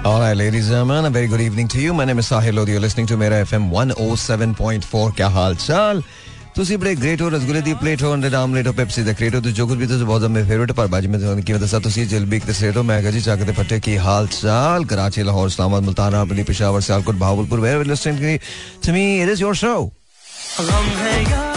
All right, ladies and gentlemen, a very good evening to you. My name is Sahil Lodi. You're listening to Mera FM 107.4. क्या हाल चाल ਤੁਸੀਂ ਬੜੇ great ਹੋ ਰਸਗੁੱਲੇ ਦੀ plate ਹੋ ਅੰਡੇ ਆਮਲੇਟ ਹੋ ਪੈਪਸੀ ਦਾ ਕ੍ਰੇਟ ਹੋ ਤੇ ਜੋ ਕੁਝ ਵੀ ਤੁਸੀਂ ਬਹੁਤ ਮੇਰੇ ਫੇਵਰਿਟ ਪਰ ਬਾਜੀ ਮੈਂ ਤੁਹਾਨੂੰ ਕਿਵੇਂ ਦੱਸਾਂ ਤੁਸੀਂ ਜਲਬੀ ਤੇ ਸੇਟ ਹੋ ਮੈਂ ਕਹਾਂ ਜੀ ਚੱਕ ਦੇ ਫੱਟੇ ਕੀ ਹਾਲ ਚਾਲ Karachi Lahore Islamabad Multan ਰਾਵਲੀ Peshawar Sialkot Bahawalpur were listening to me it is your show गम है या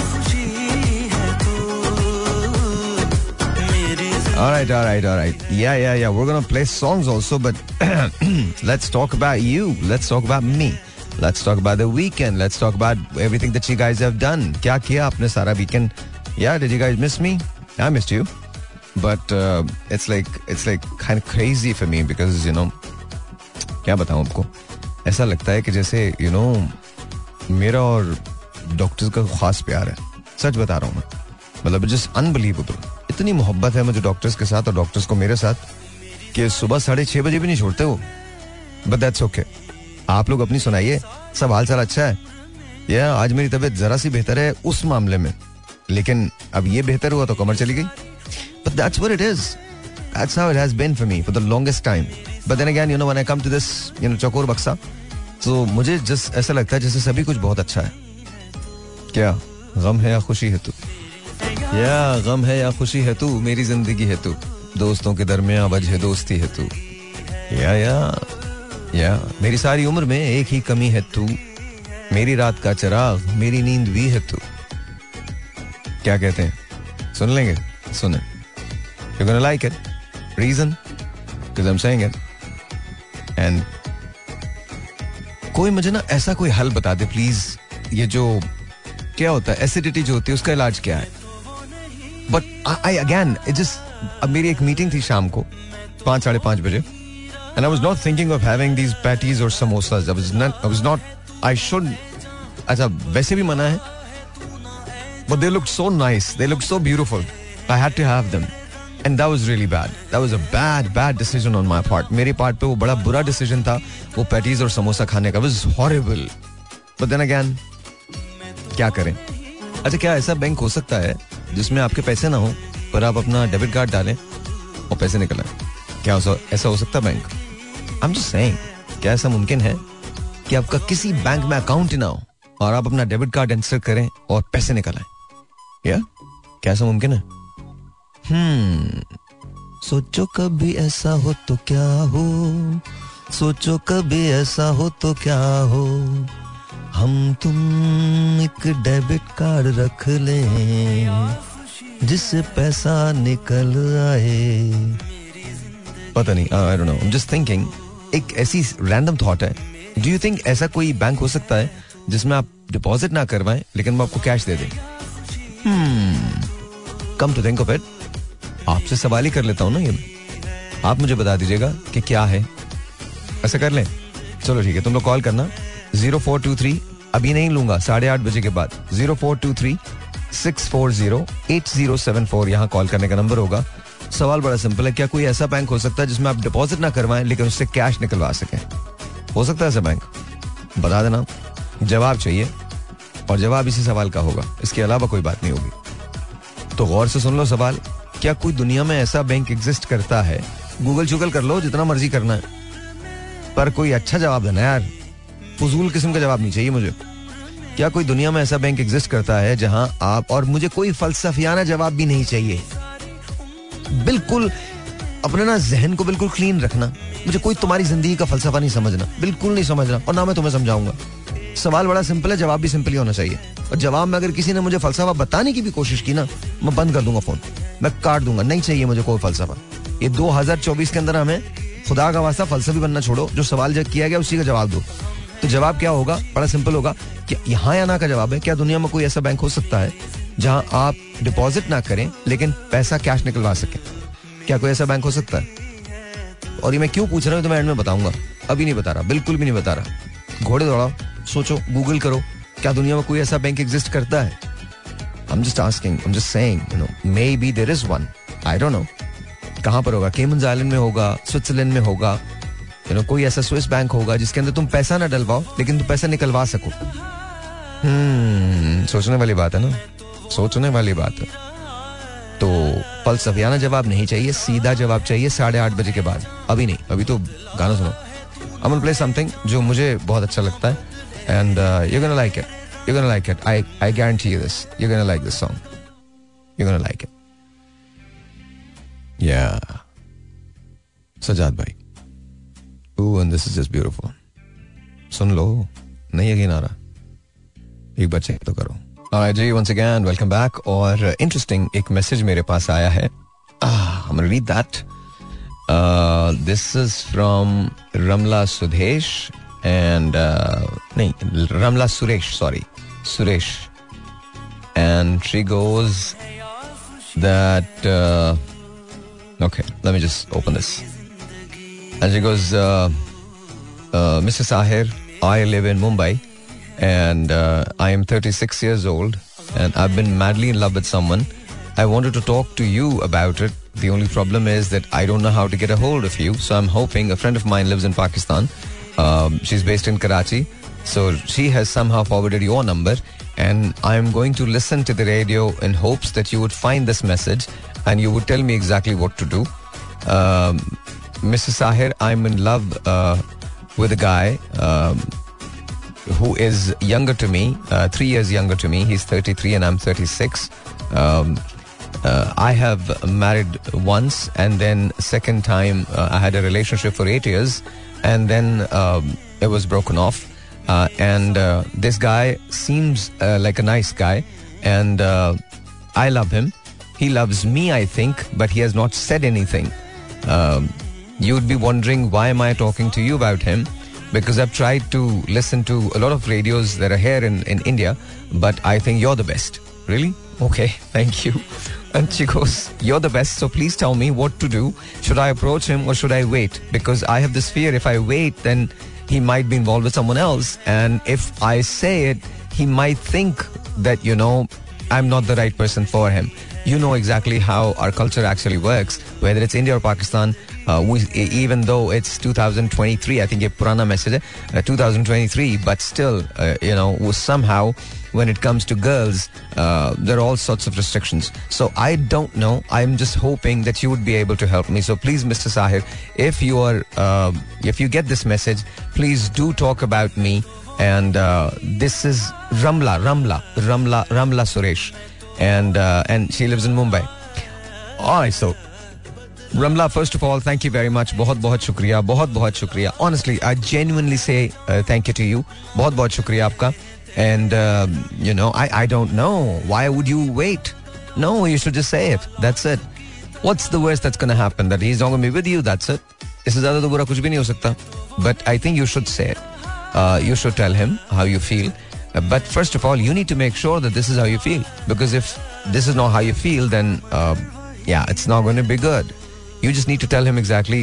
All right, all right, all right. Yeah, yeah, yeah. We're gonna play songs also, but let's talk about you. Let's talk about me. Let's talk about the weekend. Let's talk about everything that you guys have done. क्या किया आपने सारा weekend? Yeah, did you guys miss me? I missed you, but uh, it's like it's like kind of crazy for me because you know क्या बताऊं आपको ऐसा लगता है कि जैसे यू you know मेरा और डॉक्टर्स का खास प्यार है सच बता रहा हूँ मैं मतलब जस्ट अनबिलीवेबल इतनी मोहब्बत है मुझे डॉक्टर्स के साथ और डॉक्टर्स को मेरे साथ कि सुबह साढ़े छह बजे भी नहीं छोड़ते वो। बट दैट्स ओके आप लोग अपनी सुनाइए। सब हाल चाल अच्छा है। या आज मेरी तबीयत जरा सी बेहतर है उस मामले में। लेकिन अब ये बेहतर हुआ तो कमर चली गई। But that's what it is That's how it has been for me for the longest time. But then again, you know, when I come to this, you know, चकोर बक्सा, तो मुझे जस्ट ऐसा लगता है जैसे सभी कुछ बहुत अच्छा है। क्या? गम है या खुशी है तू? या गम है या खुशी है तू, मेरी ज़िंदगी है तू। दोस्तों के दरमियान वजह दोस्ती है तू। या या या, मेरी सारी उम्र में एक ही कमी है तू। मेरी रात का चिराग, मेरी नींद भी है तू। क्या कहते हैं? सुन लेंगे? सुने। Gonna like it. Reason? Because I'm saying it. And कोई मुझे ना ऐसा कोई हल बता दे प्लीज़ ये जो, क्या होता है? एसिडिटी जो होती है, उसका इलाज क्या है? But I again it just अब मेरी एक मीटिंग थी शाम को पाँच साढ़े पाँच बजे and I was not thinking of having these patties और samosas I was not I was I should अच्छा वैसे भी मना है but they looked so nice. They looked so beautiful. I had to have them. And that was really bad. That was a bad, bad decision on my part. मेरे part पे वो बड़ा बुरा डिसीज़न था वो पैटीज और समोसा खाने का was horrible. But then again, क्या करें अच्छा क्या ऐसा बैंक हो सकता है जिसमें आपके पैसे ना हो, पर आप अपना डेबिट कार्ड डालें और पैसे निकल। क्या ऐसा हो सकता बैंक? एम जस्ट सेइंग क्या ऐसा मुमकिन है कि आपका किसी बैंक में अकाउंट ही ना हो और आप अपना डेबिट कार्ड इंसर्ट करें और पैसे निकल? या क्या ऐसा मुमकिन है? हम्म सोचो कभी ऐसा हो तो क्या हो? सोचो कभी ऐसा हो तो क्या हो? हम तुम एक डेबिट कार्ड रख लें जिससे पैसा निकल आए। पता नहीं I don't know I am just thinking एक ऐसी रैंडम थॉट है। डू यू थिंक ऐसा कोई बैंक हो सकता है, जिसमें आप डिपॉजिट ना करवाएँ, लेकिन वो आपको कैश दे दें? Come to think of it आपसे सवाल ही कर लेता हूँ ना ये। आप मुझे बता दीजिएगा कि क्या है। ऐसा कर लें। चलो ठीक है, तुम लोग कॉल करना। Zero four two three. अभी नहीं लूँगा, साढ़े आठ बजे के बाद। Zero four two three, six four zero eight zero seven four, यहाँ कॉल करने का नंबर होगा। सवाल बड़ा सिंपल है, क्या कोई ऐसा बैंक हो सकता है जिसमें आप डिपॉजिट ना करवाएँ, लेकिन उससे कैश निकलवा सकें? हो सकता है ऐसा बैंक बता देना। जवाब चाहिए, और जवाब इसी सवाल का होगा। इसके अलावा कोई बात नहीं होगी। तो गौर से सुन लो सवाल, क्या कोई दुनिया में ऐसा बैंक एग्जिस्ट करता है? गूगल चुगल कर लो, जितना मर्ज़ी करना है। पर कोई अच्छा जवाब देना यार। फजूल किस्म का जवाब नहीं चाहिए मुझे। क्या कोई दुनिया में ऐसा बैंक एग्जिस्ट करता है जहाँ आप और मुझे कोई फलसफियाना जवाब भी नहीं चाहिए? बिल्कुल अपने ना जहन को बिल्कुल क्लीन रखना। मुझे कोई तुम्हारी ज़िंदगी का फलसफा नहीं समझना। बिल्कुल नहीं समझना और ना मैं तुम्हें समझाऊँगा। सवाल बड़ा सिंपल है, जवाब भी सिंपल ही होना चाहिए। और जवाब में अगर किसी ने मुझे फलसफा बताने की भी कोशिश की ना, मैं बंद कर दूँगा फ़ोन मैं काट दूँगा, नहीं चाहिए मुझे कोई फलसफा। ये 2024 के अंदर हमें खुदा का वास्ता फलसफी बनना छोड़ो। जो सवाल जब किया गया, उसी का जवाब दो। तो जवाब क्या होगा? बड़ा सिंपल होगा कि यहाँ या ना का जवाब है क्या दुनिया में कोई ऐसा बैंक हो सकता है जहाँ आप डिपॉजिट ना करें लेकिन पैसा कैश निकलवा सकें? क्या कोई ऐसा बैंक हो सकता है? और ये मैं क्यों पूछ रहा हूँ तो मैं एंड में बताऊँगा। अभी नहीं बता रहा बिल्कुल भी नहीं बता रहा। घोड़े दौड़ाओ सोचो गूगल करो क्या दुनिया में कोई ऐसा बैंक एग्जिस्ट करता है? I'm just asking, I'm just saying, you know, maybe there is one. I don't know. कहाँ पर होगा? केमन्स आइलैंड में होगा स्विट्जरलैंड में होगा यू नो कोई ऐसा स्विस बैंक होगा जिसके अंदर तुम पैसा ना डलवाओ, लेकिन तुम पैसा निकलवा सको। हम्म सोचने वाली बात है ना? सोचने वाली बात है। तो फलसफियाना जवाब नहीं चाहिए, सीधा जवाब चाहिए साढ़े आठ बजे के बाद। अभी नहीं, अभी तो गाना सुनो। आई प्ले समथिंग जो मुझे बहुत अच्छा लगता है। And you gonna like it you gonna like it I I guarantee you this you gonna like this song you gonna like it या सजाद भाई Ooh, and this is just beautiful. सुन लो नहीं यकीन आ रहा एक बार चेक तो करो जी once again welcome back और interesting एक मैसेज मेरे पास आया है ah, uh, this is from Ramla Sudhesh and uh, नहीं Suresh sorry Suresh and she goes that uh, okay let me just open this and she goes, uh, uh, Mr. Sahir, I live in Mumbai and uh, I am 36 years old and I've been madly in love with someone. I wanted to talk to you about it. The only problem is that I don't know how to get a hold of you. So I'm hoping a friend of mine lives in Pakistan. Um, she's based in Karachi. So she has somehow forwarded your number and I'm going to listen to the radio in hopes that you would find this message and you would tell me exactly what to do. Um, Mr. Sahir, I'm in love uh, with a guy um, who is younger to me, uh, three years younger to me. He's 33 and I'm 36. Um, uh, I have married once, and then second time I had a relationship for eight years, and then um, it was broken off. And this guy seems like a nice guy, and I love him. He loves me, I think, but he has not said anything. You would be wondering why am I talking to you about him? Because I've tried to listen to a lot of radios that are here in, in India, but I think you're the best. Really? Okay, thank you. And she goes, You're the best, so please tell me what to do. Should I approach him or should I wait? Because I have this fear if I wait, then he might be involved with someone else. And if I say it, he might think that, you know, I'm not the right person for him. You know exactly how our culture actually works, whether it's India or Pakistan. Uh, even though it's 2023, I think a purana message, uh, 2023, but still, uh, you know, somehow when it comes to girls, uh, there are all sorts of restrictions. So I don't know. I'm just hoping that you would be able to help me. So please, Mr. Sahir, if you are, uh, if you get this message, please do talk about me. And uh, this is Ramla, Ramla, Ramla, Ramla Suresh, and and she lives in Mumbai. All right, so Ramla, first of all, thank you very much. बहुत बहुत शुक्रिया बहुत बहुत शुक्रिया Honestly, I genuinely say uh, thank you to you. बहुत बहुत शुक्रिया आपका. And uh, you know, I I don't know why would you wait? No, you should just say it. That's it. What's the worst that's going to happen? That he's not going to be with you. That's it. इससे ज्यादा तो बुरा कुछ भी नहीं हो सकता. But I think you should say it. Uh, you should tell him how you feel. Uh, but first of all, you need to make sure that this is how you feel. Because if this is not how you feel, then uh, yeah, it's not going to be good. You just need to tell him exactly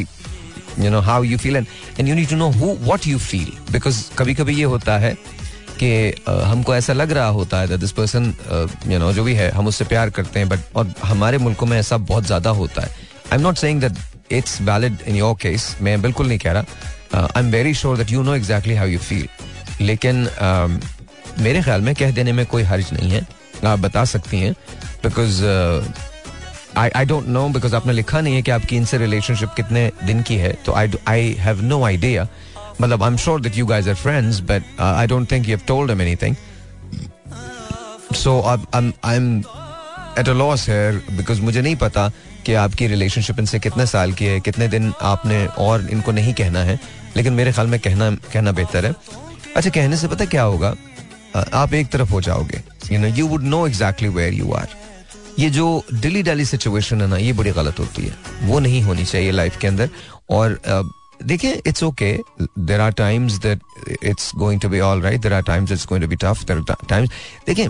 you know how you feel and and you need to know who what you feel. Because कभी कभी ये होता है कि हमको ऐसा लग रहा होता है दिस पर्सन यू नो जो भी है हम उससे प्यार करते हैं बट और हमारे मुल्कों में ऐसा बहुत ज़्यादा होता है। I am not saying that it's valid in your case मैं बिल्कुल नहीं कह रहा। I am very sure that you know exactly how you feel लेकिन uh, मेरे ख्याल में कह देने में कोई हर्ज नहीं है। आप बता सकती हैं because I I don't know because आपने लिखा नहीं है कि आपकी इनसे रिलेशनशिप कितने दिन की है तो I I have no idea मतलब I am sure that you guys are friends but I don't think you have told him anything so I am at a loss है बिकॉज़ मुझे नहीं पता कि आपकी रिलेशनशिप इनसे कितने साल की है, कितने दिन आपने और इनको नहीं कहना है, लेकिन मेरे ख्याल में कहना कहना बेहतर है। अच्छा कहने से पता क्या होगा? आप एक तरफ़ हो जाओगे। You know you would know exactly where you are ये जो डिली डेली सिचुएशन है ना, ये बड़ी गलत होती है। वो नहीं होनी चाहिए लाइफ के अंदर। और देखिए it's okay there are times that it's going to be all right there are times it's going to be tough there times देखिए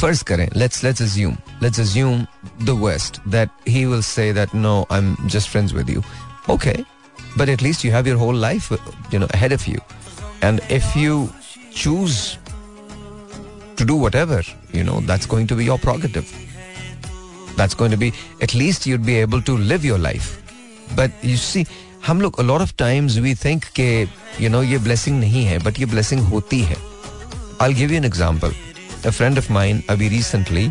फ़र्ज़ करें। Let's let's assume let's assume the worst that he will say that no I am just friends with you okay but at least you have your whole life, you know, ahead of you. And if you choose to do whatever, you know, that's going to be your prerogative. That's going to be at least you'd be able to live your life but you see हम लोग a lot of times we think के you know ये blessing नहीं है but ये blessing होती है I'll give you an example a friend of mine अभी recently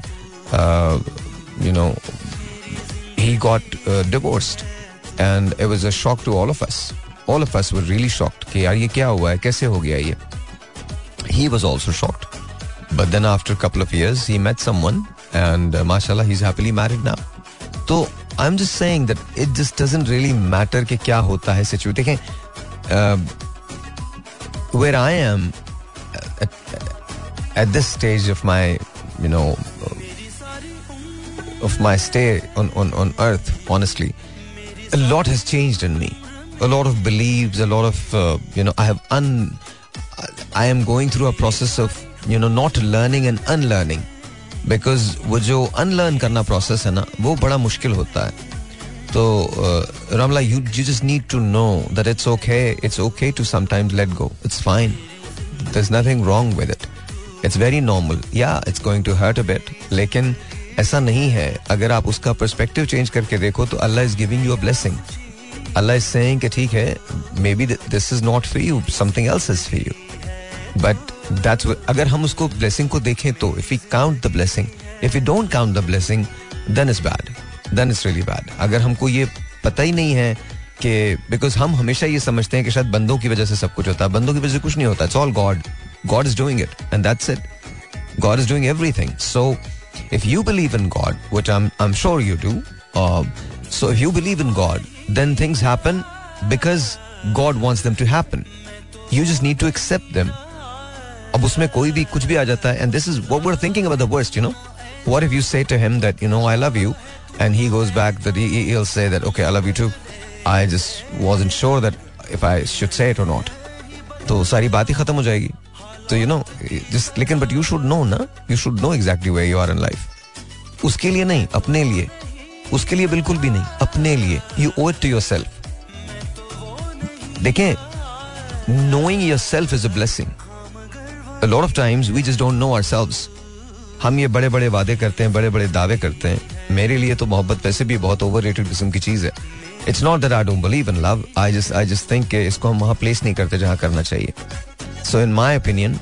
uh, you know he got uh, divorced and it was a shock to all of us all of us were really shocked कि यार ये क्या हुआ है कैसे हो गया ये he was also shocked but then after a couple of years he met someone and uh, mashallah he's happily married now तो I'm just saying that it just doesn't really matter कि क्या होता है सिचुएशन देखें uh, where I am at, at this stage of my, you know, of my stay on, on, on earth, honestly, a lot has changed in me. A lot of beliefs, a lot of, uh, you know, I have un, I am going through a process of, you know, not learning and unlearning. बिकॉज़ वो जो unlearn करना process है ना, वो बड़ा मुश्किल होता है। तो Ramla you you just need to know that it's okay it's okay to sometimes let go it's fine there is nothing wrong with it it's very normal या it's going to hurt a bit लेकिन ऐसा नहीं है। अगर आप उसका perspective change करके देखो तो Allah is giving you a blessing Allah is saying कि ठीक है may be this is not for you something else is for you but that's अगर हम उसको ब्लेसिंग को देखें तो if you count the blessing if you don't count the blessing then is bad then it's really bad अगर हमको ये पता ही नहीं है कि बिकॉज़ हम हमेशा ये समझते हैं कि शायद बंदों की वजह से सब कुछ होता है। बंदों की वजह से कुछ नहीं होता। It's all God God is doing it and that's it God is doing everything so if you believe in God, which I'm I'm sure you do, uh, so if you believe in God, then things happen because God wants them to happen. You just need to accept them. अब उसमें कोई भी कुछ भी आ जाता है। And this is वो were thinking about the worst you know what if you say to him that you know I love you and he goes back that he will say that okay I love you too I just wasn't sure that if I should say it और not तो सारी बात ही खत्म हो जाएगी। तो you know just लेकिन बट यू शुड नो ना? You should know exactly where you are in life उसके लिए नहीं, अपने लिए। उसके लिए बिल्कुल भी नहीं, अपने लिए। You owe it to yourself देखें knowing yourself is a blessing lot of times we just don't know are हम ये बड़े बड़े वादे करते हैं बड़े बड़े दावे करते हैं। मेरे लिए तो मोहब्बत वैसे भी बहुत ओवर रेटेड किस्म की चीज़ है। It's not that I don't believe in love I just I just think कि इसको हम वहाँ प्लेस नहीं करते जहाँ करना चाहिए। So in my opinion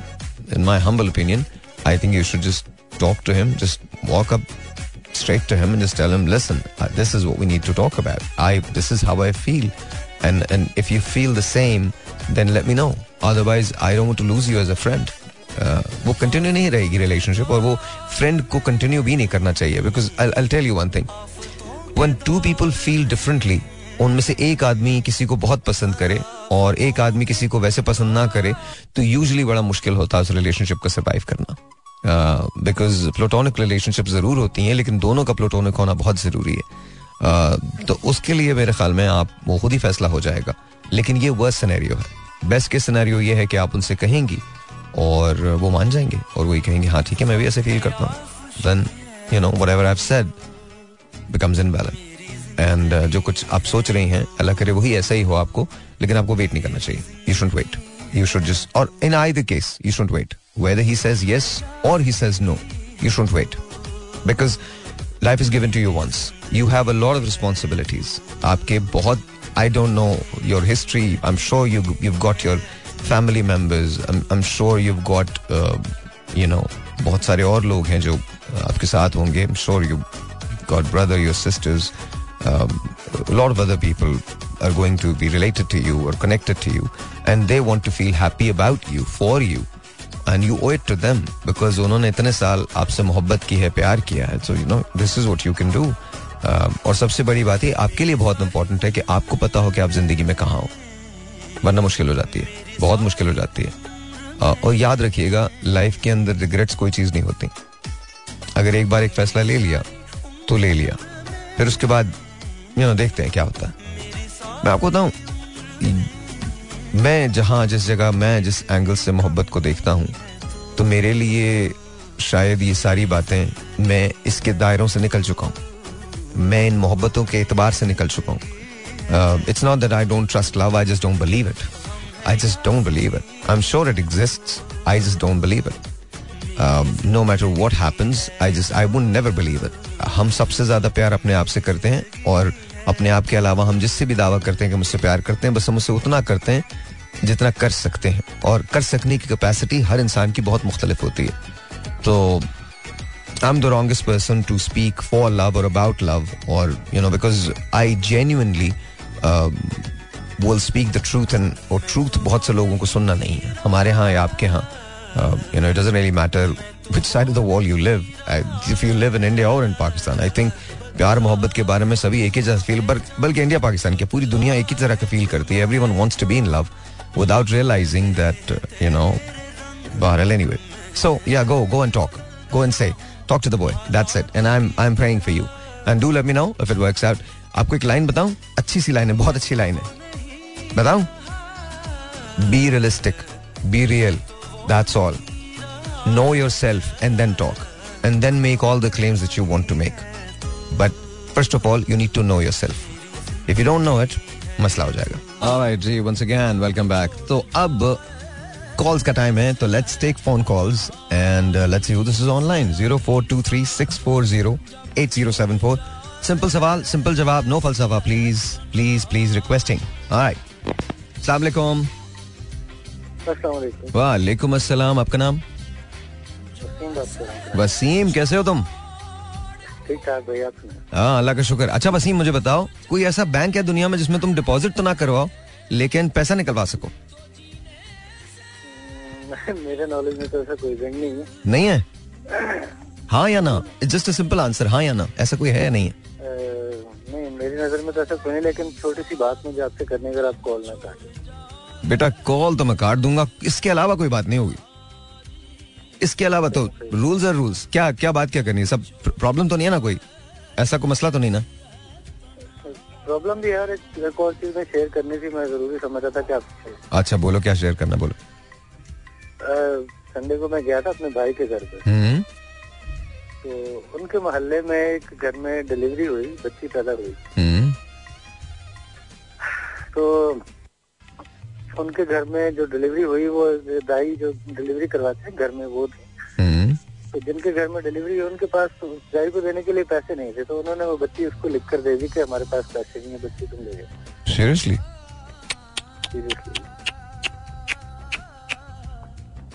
in my humble opinion I think you should just talk to him just walk up straight to him and just tell him this is we need to talk about I this is how I feel and and if you feel the same then let me know otherwise I don't to lose you as a friend Uh, वो continue नहीं रहेगी relationship और वो friend को continue भी नहीं करना चाहिए। Because I tell you one thing one two people feel differently उनमें से एक आदमी किसी को बहुत पसंद करे और एक आदमी किसी को वैसे पसंद ना करे तो यूजली बड़ा मुश्किल होता है उस रिलेशनशिप को सर्वाइव करना। बिकॉज़ प्लोटोनिक रिलेशनशिप ज़रूर होती हैं लेकिन दोनों का प्लोटोनिक होना बहुत ज़रूरी है। Uh, तो उसके लिए मेरे ख्याल में आप वो खुद ही फैसला हो जाएगा। लेकिन ये वर्स्ट सिनेरियो है। बेस्ट के सिनेरियो ये है कि आप उनसे कहेंगी और वो मान जाएँगे और वही कहेंगे हाँ ठीक है, मैं भी ऐसे फील करता हूँ. Then you know whatever said becomes in balance and जो कुछ आप सोच रही हैं, अल्लाह करे, वही ऐसा ही हो आपको, लेकिन आपको वेट नहीं करना चाहिए। You should wait you should just और in I the case you should wait whether he says yes और he says no you should wait because life is given to you once you have a lot of responsibilities आपके बहुत I don't know your history I am sure you you got your family members I am sure you got you know बहुत सारे और लोग हैं जो आपके साथ होंगे I am sure you got brother your sisters lot of other people are going to be related to you or connected to you and they want to feel happy about you for you and you owe it to them because उन्होंने इतने साल आपसे मोहब्बत की है प्यार किया है you know this is what you can do uh, और सबसे बड़ी बात ये आपके लिए बहुत इंपॉर्टेंट है कि आपको पता हो कि आप ज़िंदगी में कहाँ हो वरना मुश्किल हो जाती है। बहुत मुश्किल हो जाती है। और याद रखिएगा लाइफ के अंदर रिग्रेट्स कोई चीज़ नहीं होती। अगर एक बार एक फैसला ले लिया तो ले लिया। फिर उसके बाद यू नो देखते हैं क्या होता है। मैं आपको बताऊँ, मैं जहाँ, जिस जगह, मैं जिस एंगल से मोहब्बत को देखता हूँ तो मेरे लिए शायद ये सारी बातें मैं इसके दायरों से निकल चुका हूँ। मैं इन मोहब्बतों के एतबार से निकल चुका हूँ। It's not that I don't trust love I just don't believe it I just don't believe it I am sure it exist I just don't believe it no matter what happens I just I would never believe it हम सबसे ज़्यादा प्यार अपने आप से करते हैं और अपने आप के अलावा हम जिससे भी दावा करते हैं कि मुझसे प्यार करते हैं, बस हम उससे उतना करते हैं जितना कर सकते हैं। और कर सकने की कैपेसिटी हर इंसान की बहुत मुख्तलिफ़ होती है। तो I am the wrongest person to speak for love और अबाउट लव और you know because I genuinely will speak the truth and और ट्रूथ बहुत से लोगों को सुनना नहीं है। हमारे यहाँ या आपके यहाँ you know it doesn't really matter which side the wall you live if you live in India और इन पाकिस्तान आई थिंक प्यार मोहब्बत के बारे में सभी एक ही तरह फील बल्कि इंडिया पाकिस्तान की पूरी दुनिया एक ही तरह का फील करती है। Everyone wants to be in love without realizing that you know bar L anyway so या go go and talk go and say talk to the boy that's it and I am I am praying for you and do let me now if it works out आपको एक line बताऊँ? अच्छी सी line है बहुत अच्छी line है। बताऊँ? Be realistic be real that's all know yourself and then talk and then make all the claims which you want to make but first of all you need to know yourself if you don't know it मसला हो जाएगा All right, जी, once again, welcome back. तो अब calls का time है तो let's take phone calls and let's you this is online zero four two three six four zero eight zero seven four simple सवाल simple जवाब no फलसफा please please please requesting alright वालेकुम अस्सलाम वालेकुम वालेकुम अस्सलाम आपका नाम वसीम हूँ। कैसे हो तुम? ठीक ठाक भैया हाँ अल्लाह का शुक्र। अच्छा वसीम मुझे बताओ कोई ऐसा बैंक है दुनिया में जिसमें तुम डिपॉजिट तो ना करवाओ लेकिन पैसा निकलवा सको? मेरे नॉलेज में तो ऐसा कोई बैंक नहीं है। नहीं है? हाँ या ना? जस्ट अ सिंपल आंसर हाँ या ना? ऐसा कोई है या नहीं है? नहीं मेरी नज़र में तो ऐसा कोई नहीं लेकिन छोटी सी बात मुझे आपसे करनी अगर आप कॉल ना काटें। बेटा कॉल तो मैं काट दूँगा। इसके अलावा कोई बात नहीं होगी। इसके अलावा तो रूल्स और रूल्स क्या क्या बात क्या करनी है? सब प्रॉब्लम तो नहीं है ना कोई? ऐसा कोई मसला तो नहीं ना? प्रॉब्लम भी है और एक और चीज़ में शेयर करनी थी मैं ज़रूरी समझ रहा था कि आपसे अच्छा बोलो क्या शेयर करना बोलो। संडे को मैं गया था अपने भाई के घर पे। हम्म। तो उनके मोहल्ले में एक घर में डिलीवरी हुई बच्ची पैदा हुई। हम्म। तो उनके घर में जो डिलीवरी हुई वो दाई जो डिलीवरी करवाते हैं घर में वो थे। हम्म। तो जिनके घर में डिलीवरी हुई उनके पास उस को देने के लिए पैसे नहीं थे तो उन्होंने वो बच्ची उसको लिख कर दे दी कि हमारे पास पैसे नहीं है बच्ची तुम ले जाओ सीरियसली सीरियसली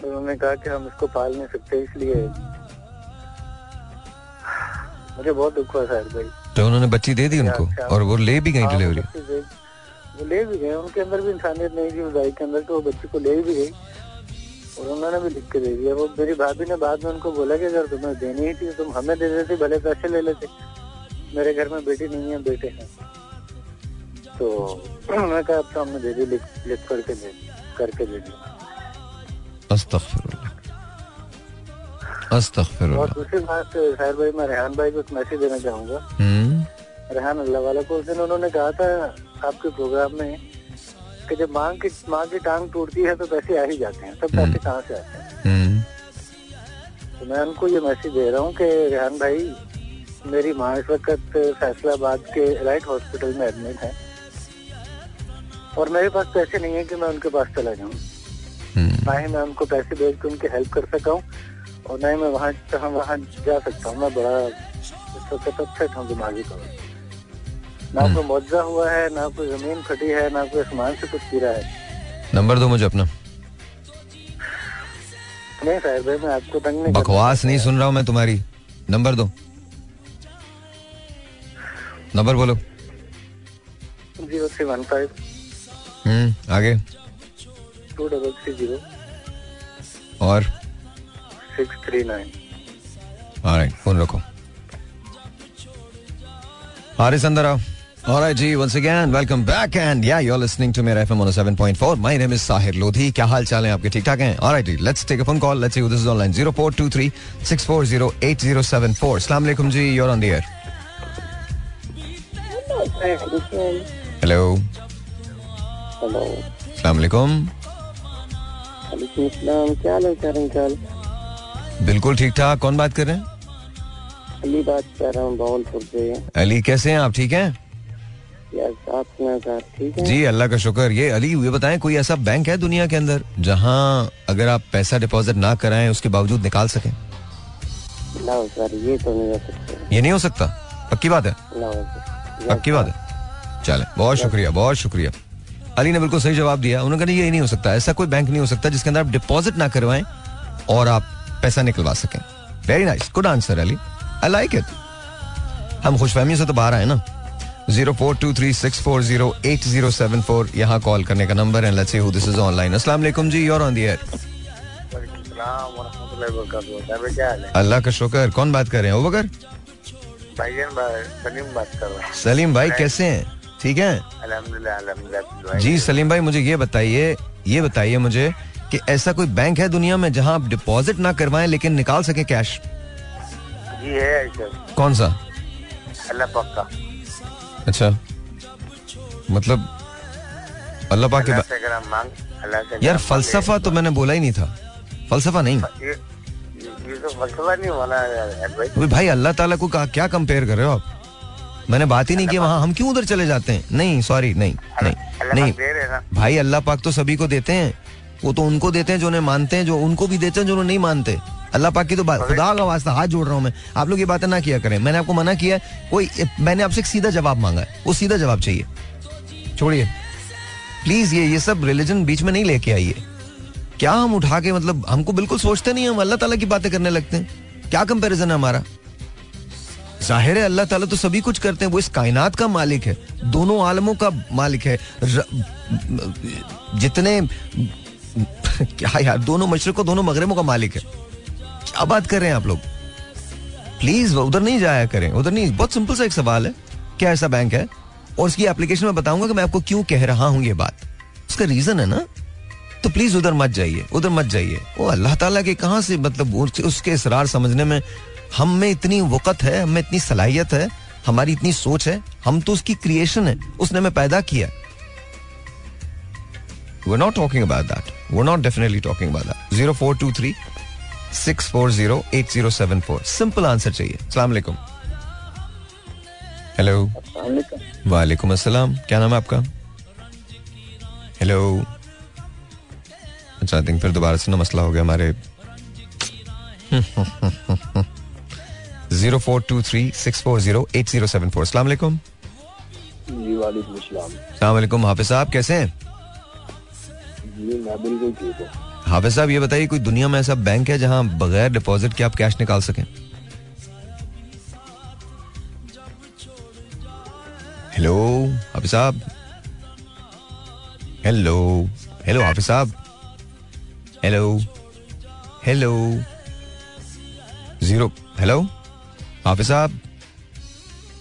तो उन्होंने कहा कि हम इसको पाल नहीं सकते इसलिए मुझे बहुत दुख हुआ शायद भाई। तो उन्होंने बच्ची दे दी उनको? और वो ले भी गई हाँ, डिलीवरी वो ले भी गए उनके अंदर भी इंसानियत नहीं थी गाय के अंदर तो वो बच्ची को ले भी गई। और उन्होंने भी लिख के दे दिया। वो मेरी भाभी ने बाद में उनको बोला कि अगर तुम्हें देनी ही थी तुम हमें दे देते भले पैसे ले लेते। मेरे घर में बेटी नहीं है बेटे हैं। तो मैं कहा अब तो हमने दे दी लिख लिख करके दे करके दे दी अस्तगफिरुल्लाह। और दूसरी बात शायर भाई मैं रेहान भाई को एक मैसेज देना चाहूँगा। हम्म। रेहान अल्लाह वाला को उस दिन उन्होंने कहा था आपके प्रोग्राम में कि जब माँ की माँ की टांग टूटती है तो पैसे आ ही जाते हैं सब पैसे कहाँ से आते हैं? हम्म। तो मैं उनको ये मैसेज दे रहा हूँ कि रेहान भाई मेरी माँ इस वक्त फैसलाबाद के राइट हॉस्पिटल में एडमिट है। और मेरे पास पैसे नहीं है कि मैं उनके पास चला जाऊँ। हम्म। ना ही मैं उनको पैसे भेज के उनकी हेल्प कर सका हूँ। और ना ही मैं वहाँ वहाँ जा सकता हूँ मैं बड़ा हूँ दिमागी तौर ना कोई मुआवजा हुआ है ना कोई ज़मीन फटी है। ना कोई आसमान से कुछ गिरा है नंबर दो मुझे अपना। नहीं भाई मैं आपको तंग नहीं बकवास नहीं सुन रहा हूँ मैं तुम्हारी नंबर दो। नंबर बोलो। Zero three one five. हम्म आगे। Two double three zero. और? सिक्स थ्री नाइन फ़ोन रखो हारिस अंदर आओ Alright, जी once again welcome back and yeah you're listening to मेरा FM 107.4 my name is Sahir Lodhi क्या हाल चाल है आपके ठीक ठाक हैं Alright, ji let's take a phone call let's see who this is online 0423 640 अस्सलाम वालेकुम जी you're on the air hello hello अस्सलाम वालेकुम वालेकुम इस्लाम क्या हाल है अंकल बिल्कुल ठीक ठाक कौन बात कर रहे हैं? अली बात कर रहा हूँ भावलपुर से अली कैसे हैं आप? ठीक हैं? है? जी अल्लाह का शुक्र ये अली ये बताएँ कोई ऐसा बैंक है दुनिया के अंदर जहाँ अगर आप पैसा डिपॉजिट ना कराएँ उसके बावजूद निकाल सकें? सर ये तो नहीं हो सकता। ये नहीं हो सकता? पक्की बात है? पक्की बात है। चले बहुत शुक्रिया बहुत शुक्रिया। अली ने बिल्कुल सही जवाब दिया उन्होंने कहा ये नहीं हो सकता ऐसा कोई बैंक नहीं हो सकता जिसके अंदर आप डिपॉजिट ना करवाएँ और आप पैसा निकलवा सकें। Very nice good answer Ali I like it हम खुशफहमी से तो बाहर आए ना। Zero four two three six four zero eight zero seven four यहाँ कॉल करने का नंबर है। Let's see who this is online अस्सलाम वालेकुम जी योर ऑन द एयर अल्लाह का शुक्र। कौन बात कर रहे हैं? ओबकर सलीम बात कर रहा हूँ। सलीम भाई कैसे हैं? ठीक हैं? जी सलीम भाई मुझे ये बताइए ये बताइए मुझे कि ऐसा कोई बैंक है दुनिया में जहाँ आप डिपॉजिट ना करवाएँ लेकिन निकाल सके कैश जी है कौन सा? अल्लाह पक्का अच्छा। मतलब अल्लाह पाक के यार फलसफा तो मैंने बोला ही नहीं था। फलसफा नहीं। मांगे- ये ये तो फलसफा नहीं होना भाई। भाई अल्लाह ताला को का- क्या कंपेयर कर रहे हो आप? मैंने बात ही नहीं की वहाँ। हम क्यों उधर चले जाते हैं? नहीं सॉरी नहीं नहीं नहीं। पाक भाई अल्लाह पाक तो सभी को देते हैं। वो तो उनको देते हैं जो उन्हें मानते हैं, जो उनको भी देते हैं, जो उन्हें नहीं मानते। अल्लाह पाक की तो बात खुदा का वास्ता हाथ जोड़ रहा हूँ मैं। आप लोग ये बातें ना किया करें। मैंने आपको मना किया कोई मैंने आपसे एक सीधा जवाब मांगा है। वो सीधा जवाब चाहिए। छोड़िए। प्लीज़ ये ये सब रिलीजन बीच में नहीं लेके आइए। क्या हम उठा के मतलब हमको बिल्कुल सोचते नहीं हम अल्लाह ताला की बातें करने लगते हैं? क्या कंपैरिजन है हमारा? ज़ाहिर है अल्लाह ताला तो सभी कुछ करते हैं। वो इस कायनात का मालिक है। दोनों आलमों का मालिक है। जितने क्या यार, दोनों मशरकों दोनों मगरबों का मालिक है। क्या बात कर रहे हैं आप लोग? प्लीज़ उधर नहीं जाया करें। उधर नहीं, बहुत सिंपल सा एक सवाल है। क्या ऐसा बैंक है? और उसकी एप्लीकेशन में बताऊँगा कि मैं आपको क्यों कह रहा हूँ ये बात। उसका रीजन है ना? तो प्लीज़ उधर मत जाइए, उधर मत जाइए। वो अल्लाह ताला के कहाँ से मतलब उसके इसरार समझने में हम में इतनी वक़्त है, हम में इतनी सलाहियत है, हमारी इतनी सोच है, हम तो उसकी क्रिएशन है, उसने हमें पैदा किया। We're not talking about that. We're not definitely talking about that. 0423 640 8074. Simple answer चाहिए. Assalamu alaikum. हेलो वालेकुम अस्सलाम क्या नाम है आपका हेलो अच्छा आई थिंक फिर दोबारा से ना मसला हो गया हमारे zero four two three six four zero eight zero seven four अस्सलाम वालेकुम हाफिज साहब कैसे हैं हाफिज साहब, ये बताइए, कोई दुनिया में ऐसा बैंक है जहाँ बगैर डिपॉजिट के आप कैश निकाल सकें? हेलो हाफिज साहब। हेलो हेलो हाफिज साहब। Hello hello zero hello Hafiz साहब।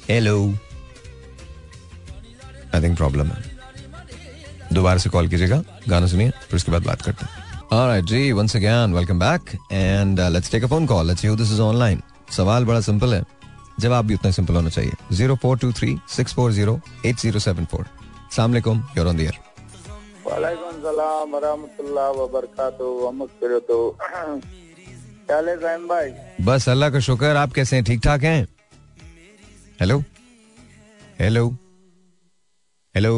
हेलो आई थिंक प्रॉब्लम है। दोबारा से कॉल कीजिएगा गाना सुनिए फिर उसके बाद बात करते हैं। Alright, जी once again welcome back and uh, let's take a phone call let's see who this is online. सवाल बड़ा सिंपल है जवाब भी उतना सिंपल होना चाहिए। Zero four two three six four zero eight zero seven four सलामकुम योर ऑन दियर वालेकुम सलाम वरहमतुल्लाह वबरकातुहू भाई? बस अल्लाह का शुक्र आप कैसे हैं? ठीक ठाक हैं? हेलो हेलो हेलो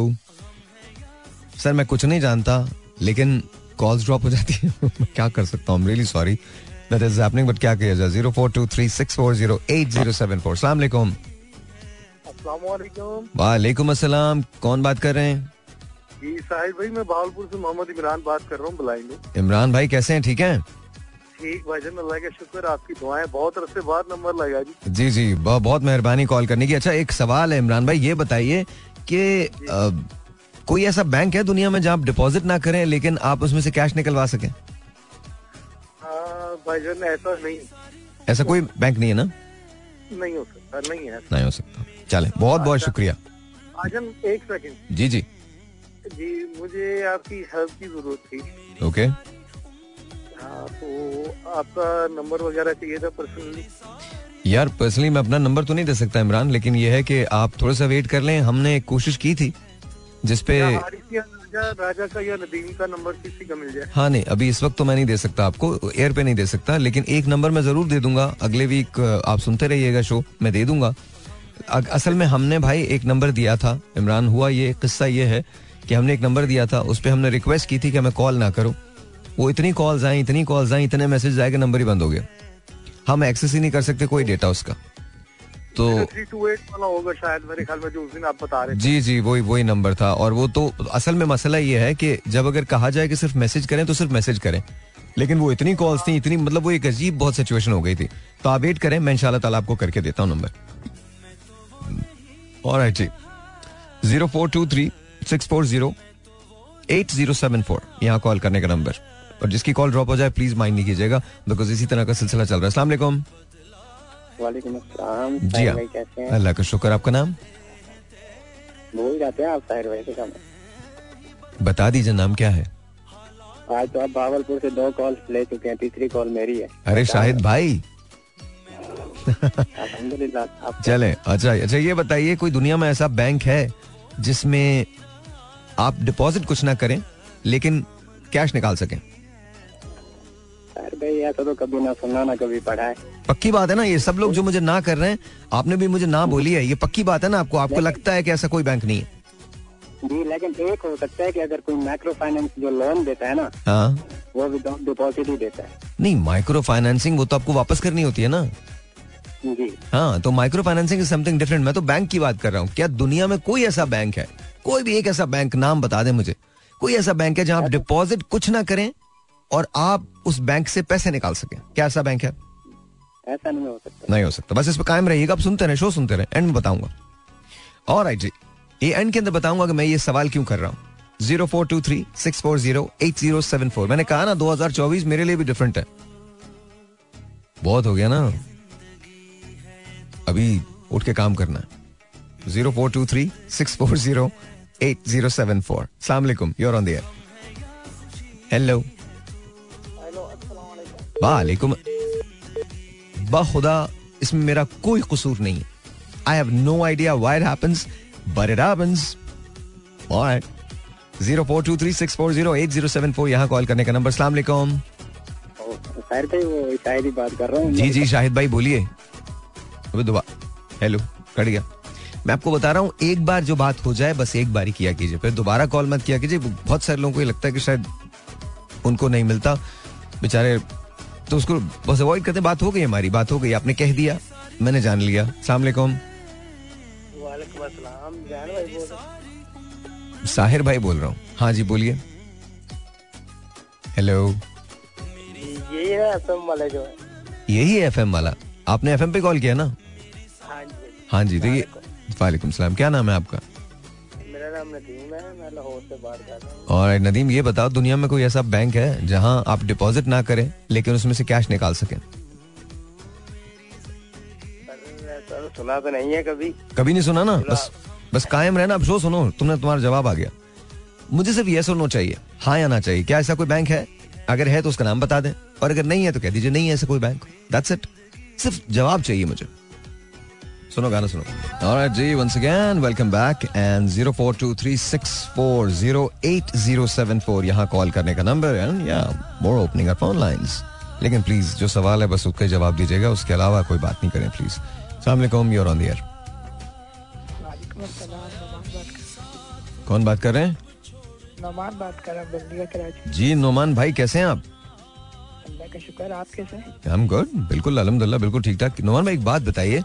सर मैं कुछ नहीं जानता लेकिन कॉल्स ड्रॉप हो जाती है। मैं क्या कर सकता हूँ? Really sorry that is happening but क्या किया जाए? Zero four two three six four zero eight zero seven four सलाम वालेकुम वालेकुम अस्सलाम कौन बात कर रहे हैं? जी साहिब भाई मैं भावलपुर से मोहम्मद इमरान बात कर रहा हूँ बुलाएँगे इमरान भाई कैसे हैं? ठीक हैं? ठीक भाईजान अल्लाह का शुक्र आपकी दुआएँ बहुत अरसे बाद नंबर लगा जी। जी जी बहुत मेहरबानी कॉल करने की। अच्छा एक सवाल है इमरान भाई ये बताइए कि कोई ऐसा बैंक है दुनिया में जहाँ आप डिपॉजिट ना करें लेकिन आप उसमें से कैश निकलवा सकें? हाँ, भाईजान ऐसा नहीं। ऐसा कोई बैंक नहीं है ना? नहीं हो सकता नहीं है नहीं हो सकता। चले बहुत बहुत शुक्रिया। भाईजान एक सेकंड जी जी। जी मुझे आपकी हेल्प की ज़रूरत थी। ओके हाँ तो आपका नंबर वगैरह चाहिए था पर्सनली यार पर्सनली मैं अपना नंबर तो नहीं दे सकता इमरान लेकिन यह है कि आप थोड़ा सा वेट कर लें। हमने एक कोशिश की थी। जिसपे राजा का या नदीम का नंबर किसी का मिल जाए। हाँ नहीं अभी इस वक्त तो मैं नहीं दे सकता आपको एयर पे नहीं दे सकता लेकिन एक नंबर मैं ज़रूर दे दूँगा। अगले वीक आप सुनते रहिएगा शो मैं दे दूँगा। असल में हमने भाई एक नंबर दिया था इमरान हुआ ये किस्सा ये है कि हमने एक नंबर दिया था उस पर हमने रिक्वेस्ट की थी कि मैं कॉल ना करूँ। वो इतनी कॉल्स आई इतनी कॉल्स आई इतने मैसेज आए कि नंबर ही बंद हो गया। हम एक्सेस ही नहीं कर सकते कोई डेटा उसका। तो होगा शायद मेरे ख्याल में जो उस दिन आप बता रहे जी जी वही वही नंबर था। और वो तो असल में मसला ये है कि जब अगर कहा जाए कि सिर्फ़ मैसेज करें तो सिर्फ़ मैसेज करें। लेकिन वो इतनी कॉल्स थी इतनी मतलब वो एक अजीब बहुत सिचुएशन हो गई थी। तो आप वेट करें मैं इंशाल्लाह ताला आपको करके देता हूँ नंबर और जी। Zero four two three six four zero eight zero seven four यहाँ कॉल करने का नंबर और जिसकी कॉल ड्रॉप हो जाए प्लीज़ माइंड नहीं कीजिएगा बिकॉज़ इसी तरह का सिलसिला चल रहा है। अस्सलाम वालेकुम अस्सलाम जी हाँ। भाई कैसे हैं? अल्लाह का शुक्र आपका नाम? भूल जाते हैं आप साहिर भाई से कम। बता दीजिए नाम क्या है? आज तो आप भावलपुर से दो कॉल ले चुके हैं तीसरी कॉल मेरी है। अरे शाहिद भाई। चले अच्छा अच्छा ये बताइए कोई दुनिया में ऐसा बैंक है जिसमें आप डिपॉजिट कुछ ना करें लेकिन कैश निकाल सकें? भाई ऐसा तो कभी ना सुना ना कभी पढ़ा है पक्की बात है ना ये सब लोग जो मुझे ना कर रहे हैं आपने भी मुझे ना बोली है ये पक्की बात है ना आपको? आपको लगता है कि ऐसा कोई बैंक नहीं है? जी लेकिन एक हो सकता है कि अगर कोई माइक्रो फाइनेंस जो लोन देता है ना हाँ। वो विदाउट डिपॉजिट ही देता है। नहीं माइक्रो फाइनेंसिंग वो तो आपको वापस करनी होती है ना? जी। हाँ तो micro financing is something different मैं तो बैंक की बात कर रहा हूँ। क्या दुनिया में कोई ऐसा बैंक है? कोई भी एक ऐसा बैंक नाम बता दे मुझे। कोई ऐसा बैंक है जहाँ आप डिपॉजिट कुछ ना करें और आप उस बैंक से पैसे निकाल सकें। क्या ऐसा बैंक है? ऐसा नहीं हो सकता। नहीं हो सकता। बस इस पर कायम रहिएगा आप सुनते रहे शो सुनते रहे एंड में बताऊँगा। और राइट जी। ये एंड के अंदर बताऊँगा कि मैं ये सवाल क्यों कर रहा हूँ। Zero four two three six four zero eight zero seven four मैंने कहा ना दो हज़ार चौबीस मेरे लिए भी डिफरेंट है। बहुत हो गया ना। अभी उठ के काम करना है। Zero four two three six four zero eight zero seven four सलामकुम you're on the air hello वालेकुम। खुदा इसमें मेरा कोई कसूर नहीं। है I have no idea it happens but it happens alright zero four two three six four zero eight zero seven four यहाँ कॉल करने का नंबर सलाम अलैकुम बात कर रहा हूँ। जी जी शाहिद भाई बोलिए। हेलो कट गया। मैं आपको बता रहा हूँ एक बार जो बात हो जाए बस एक बार ही किया कीजिए। फिर दोबारा कॉल मत किया कीजिए। बहुत सारे लोगों को ये लगता है कि शायद उनको नहीं मिलता। बेचारे तो उसको बस अवॉइड करते बात हो गई हमारी बात हो गई आपने कह दिया मैंने जान लिया। सलाम वालेकुम। अस्सलाम जान भाई बोल रहा साहिर भाई बोल रहा हूँ। हाँ जी बोलिए। हेलो यही है असम वाले जो है। यही है एफएम वाला। आपने एफएम पे कॉल किया ना? हाँ जी। हाँ जी तो ये वालेकुम सलाम। क्या नाम है आपका? मेरा नाम नदीम है मैं लाहौर से बात कर रहा हूँ और नदीम ये बताओ दुनिया में कोई ऐसा बैंक है जहाँ आप डिपॉजिट ना करें लेकिन उसमें से कैश निकाल सकें? सुना तो नहीं है कभी कभी नहीं सुना ना? बस बस कायम रहना। अब शो सुनो तुमने तुम्हारा जवाब आ गया। मुझे सिर्फ़ ये सुनो चाहिए। हाँ या ना चाहिए? क्या ऐसा कोई बैंक है? अगर है तो उसका नाम बता दें। और अगर नहीं है तो कह दीजिए नहीं है ऐसा कोई बैंक दैट्स इट सिर्फ़ जवाब चाहिए मुझे। सुनो गाना सुनो। Alright जी once again welcome back and 0423640807 यहाँ कॉल करने का नंबर है या more opening our phone लेकिन प्लीज़ जो सवाल है बस उसका जवाब दीजिएगा उसके अलावा कोई बात नहीं करें प्लीज़ सलामकुम यूर ऑन द एयर कौन बात कर रहे हैं? नोमान बात कर रहा हूँ जी नोमान भाई कैसे हैं आप? अल्लाह का शुक्र आप कैसे हैं? आई एम गुड बिल्कुल अल्हम्दुलिल्लाह बिल्कुल ठीक ठाक। नोमान भाई एक बात बताइए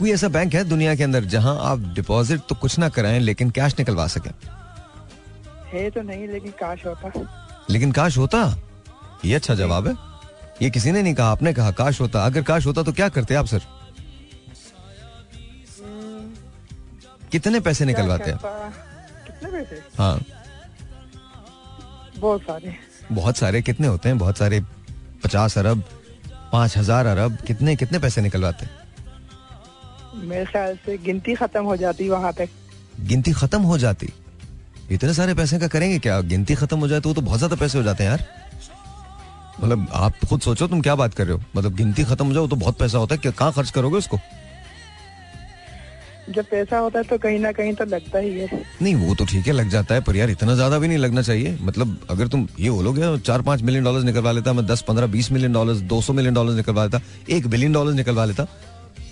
कोई ऐसा बैंक है दुनिया के अंदर जहाँ आप डिपॉजिट तो कुछ ना कराएँ लेकिन कैश निकलवा सकें? है तो नहीं लेकिन काश होता। लेकिन काश होता? ये अच्छा जवाब है। ये किसी ने नहीं कहा आपने कहा काश होता। अगर काश होता तो क्या करते आप सर कितने पैसे निकलवाते हैं? कितने पैसे? हाँ। बहुत सारे। बहुत सारे कितने होते हैं? बहुत सारे पचास अरब पाँच हज़ार अरब कितने कितने पैसे निकलवाते हैं? मेरे ख्याल से गिनती खत्म हो जाती वहाँ तक गिनती खत्म हो जाती? इतने सारे पैसे का करेंगे क्या? गिनती खत्म हो जाए तो तो बहुत ज़्यादा पैसे हो जाते हैं यार। मतलब आप खुद सोचो तुम क्या बात कर रहे हो? मतलब गिनती खत्म हो जाए तो बहुत पैसा होता है। क्या कहाँ खर्च करोगे उसको? जब पैसा होता है तो कहीं ना कहीं तो लगता ही है। नहीं वो तो ठीक है लग जाता है पर यार इतना ज़्यादा भी नहीं लगना चाहिए। मतलब अगर तुम ये बोलोगे चार पाँच मिलियन डॉलर निकलवा लेता मैं दस पंद्रह बीस मिलियन डॉलर दो सौ मिलियन डॉलर निकलवा लेता एक बिलियन डॉलर निकलवा लेता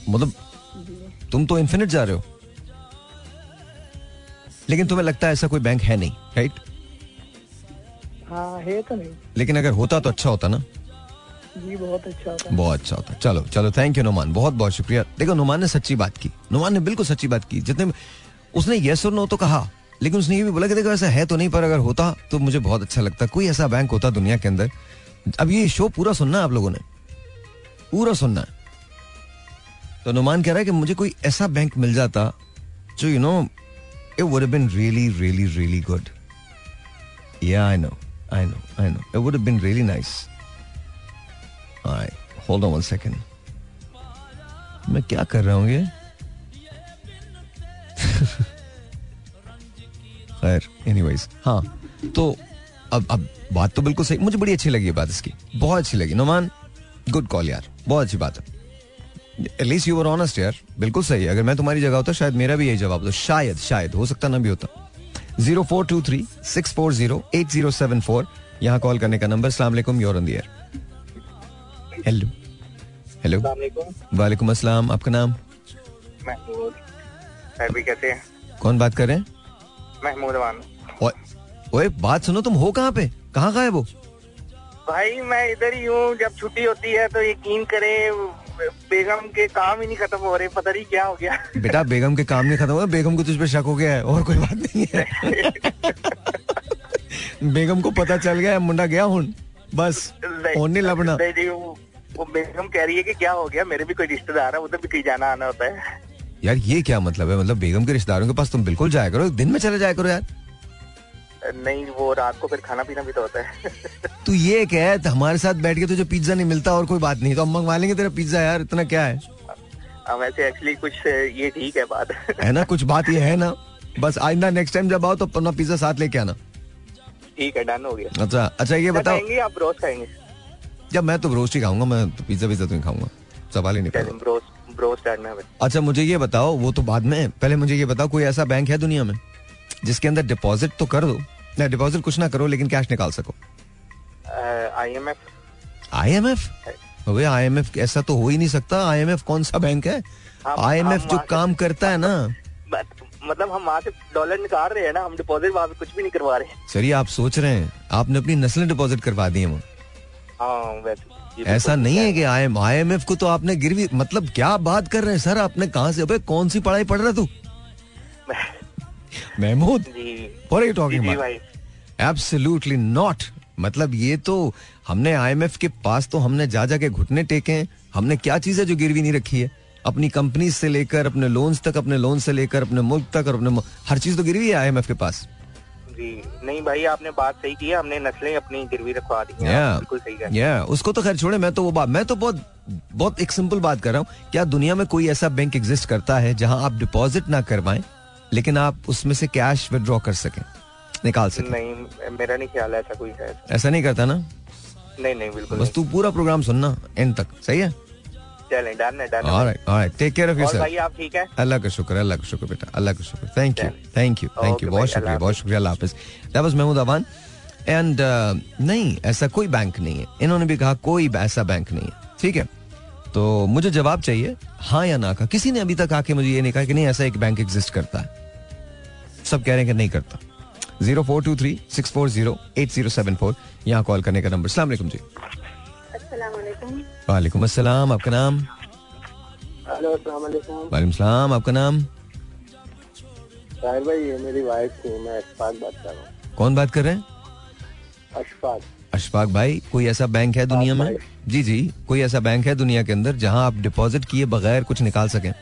मतलब तुम तो इन्फिनिट जा रहे हो। लेकिन तुम्हें लगता है ऐसा कोई बैंक है नहीं राइट हाँ है तो नहीं। लेकिन अगर होता तो अच्छा होता ना। जी बहुत अच्छा होता। बहुत अच्छा होता। चलो चलो थैंक यू नुमान बहुत बहुत शुक्रिया। देखो नुमान ने सच्ची बात की। नुमान ने बिल्कुल सच्ची बात की। जितने उसने यस और नो तो कहा लेकिन उसने ये भी बोला कि देखो ऐसा है तो नहीं पर अगर होता तो मुझे बहुत अच्छा लगता। कोई ऐसा बैंक होता दुनिया के अंदर। अब ये शो पूरा सुनना आप लोगों ने। पूरा सुनना। है तो अनुमान कह रहा है कि मुझे कोई ऐसा बैंक मिल जाता जो you know it would really really really good या I know I know I know it would really nice I hold on one second मैं क्या कर रहा हूँ ये? खैर एनीवेज हाँ तो अब अब बात तो बिल्कुल सही, मुझे बड़ी अच्छी लगी बात इसकी, बहुत अच्छी लगी। नुमान गुड कॉल यार, बहुत अच्छी बात है। एटलीस्ट यू आर ऑनेस्ट यार बिल्कुल सही है अगर मैं तुम्हारी जगह होता शायद मेरा भी यही जवाब होता शायद शायद हो सकता ना भी होता zero four two three six four zero eight zero seven four यहाँ कॉल करने का नंबर सलाम you're on the air hello hello वालेकुम अस्सलाम आपका नाम महमूद कहते हैं कौन बात कर रहे हैं महमूद ओए बात सुनो तुम हो कहाँ पे कहाँ गायब वो भाई मैं इधर ही हूँ जब छुट्टी होती है तो यकीन करें बेगम के काम ही नहीं खत्म हो रहे पता नहीं क्या हो गया। बेटा बेगम के काम नहीं खत्म हुआ बेगम को तुझ पे शक हो गया है और कोई बात नहीं है। बेगम को पता चल गया है, मुंडा गया हूँ बस होने लबना नहीं, नहीं, वो, वो बेगम कह रही है कि क्या हो गया मेरे भी कोई रिश्तेदार है उधर भी कहीं जाना आना होता है। यार ये क्या मतलब है? मतलब बेगम के रिश्तेदारों के पास तुम बिल्कुल जाया करो दिन में चले जाया करो यार। नहीं वो रात को फिर खाना पीना भी तो होता है। तू ये कह तो हमारे साथ बैठ के तुझे पिज्जा नहीं मिलता और कोई बात नहीं तो हम मंगवा लेंगे तेरा पिज्जा यार इतना क्या है? हाँ, वैसे एक्चुअली कुछ ये ठीक है बात। है ना कुछ बात ये है ना। बस आइंदा नेक्स्ट टाइम जब आओ तो अपना पिज्जा साथ लेके आना। ठीक है डन हो गया। अच्छा अच्छा ये बताओ। आप रोज खाएँगे? जब मैं तो रोस्ट ही खाऊँगा मैं तो पिज्जा पिज्जा तो नहीं खाऊँगा। सवाल ही नहीं है अच्छा मुझे ये बताओ वो तो बाद में पहले मुझे ये बताओ कोई ऐसा बैंक है दुनिया में जिसके अंदर डिपॉजिट तो कर दो? ना डिपॉजिट कुछ ना करो लेकिन कैश निकाल सको। आई एम एफ़ आईएमएफ अबे आईएमएफ ऐसा तो हो ही नहीं सकता। आईएमएफ कौन सा बैंक है? आईएमएफ हम जो काम करता है ना। मतलब हम वहाँ से डॉलर निकाल रहे हैं ना हम डिपॉजिट वहाँ कुछ भी नहीं करवा रहे सर आप सोच रहे हैं। आपने अपनी नस्लें डिपॉजिट करवा दी है वहाँ हाँ ऐसा नहीं है कि आई आईएमएफ को तो आपने गिरवी मतलब क्या बात कर रहे हैं सर? आपने कहा से अबे कौन सी पढ़ाई पढ़ रहा तू? Mahmood ji. What are absolutely not मतलब ये तो हमने आईएमएफ के पास तो हमने जा जा के घुटने टेके हैं। हमने क्या चीज़ है जो गिरवी नहीं रखी है? अपनी कंपनी से लेकर अपने लोन्स तक अपने लोन से लेकर अपने मुल्क तक और अपने हर चीज़ तो गिरवी है आईएमएफ के पास। जी नहीं भाई आपने बात सही की है। हमने नस्लें अपनी गिरवी रखवा दी हैं। आप बिल्कुल सही है। या उसको तो खैर छोड़े मैं तो वो बात मैं तो बहुत बहुत एक सिंपल बात कर रहा हूँ। क्या दुनिया में कोई ऐसा बैंक एग्जिस्ट करता है जहाँ आप डिपॉजिट ना करवाएँ लेकिन आप उसमें से कैश विड्रॉ कर सकें? निकाल सकें। नहीं मेरा नहीं ख्याल ऐसा कोई है। ऐसा नहीं करता ना? नहीं नहीं बिल्कुल बस तू पूरा प्रोग्राम सुनना एंड तक। सही है? चलें डन है डन है। Alright alright take care of yourself भाई आप ठीक है? अल्लाह का शुक्र अल्लाह का शुक्र बेटा अल्लाह का शुक्र। Thank you thank you thank you बहुत शुक्रिया बहुत शुक्रिया अल्लाह हाफिज। That was Mahmood Awan and नहीं ऐसा कोई बैंक नहीं है। इन्होंने भी कहा कोई ऐसा बैंक नहीं है। ठीक है? तो मुझे जवाब चाहिए हाँ या ना का किसी ने अभी तक आके मुझे ये नहीं कहा कि नहीं ऐसा एक बैंक एग्जिस्ट करता है। सब कह रहे हैं कि नहीं करता। Zero four two three six four zero eight zero seven four. यहाँ कॉल करने का नंबर। सलाम जी। वालेकुम अस्सलाम। आपका नाम? हेलो वालेकुम वालेकुम सलाम। आपका नाम? साहिर भाई ये मेरी वाइफ थी मैं अशफाक बात कर रहा हूँ। कौन बात कर रहे हैं? अशफाक। अशफाक भाई कोई ऐसा बैंक है दुनिया में? जी जी कोई ऐसा बैंक है दुनिया के अंदर जहाँ आप डिपॉजिट किए बगैर कुछ निकाल सकें?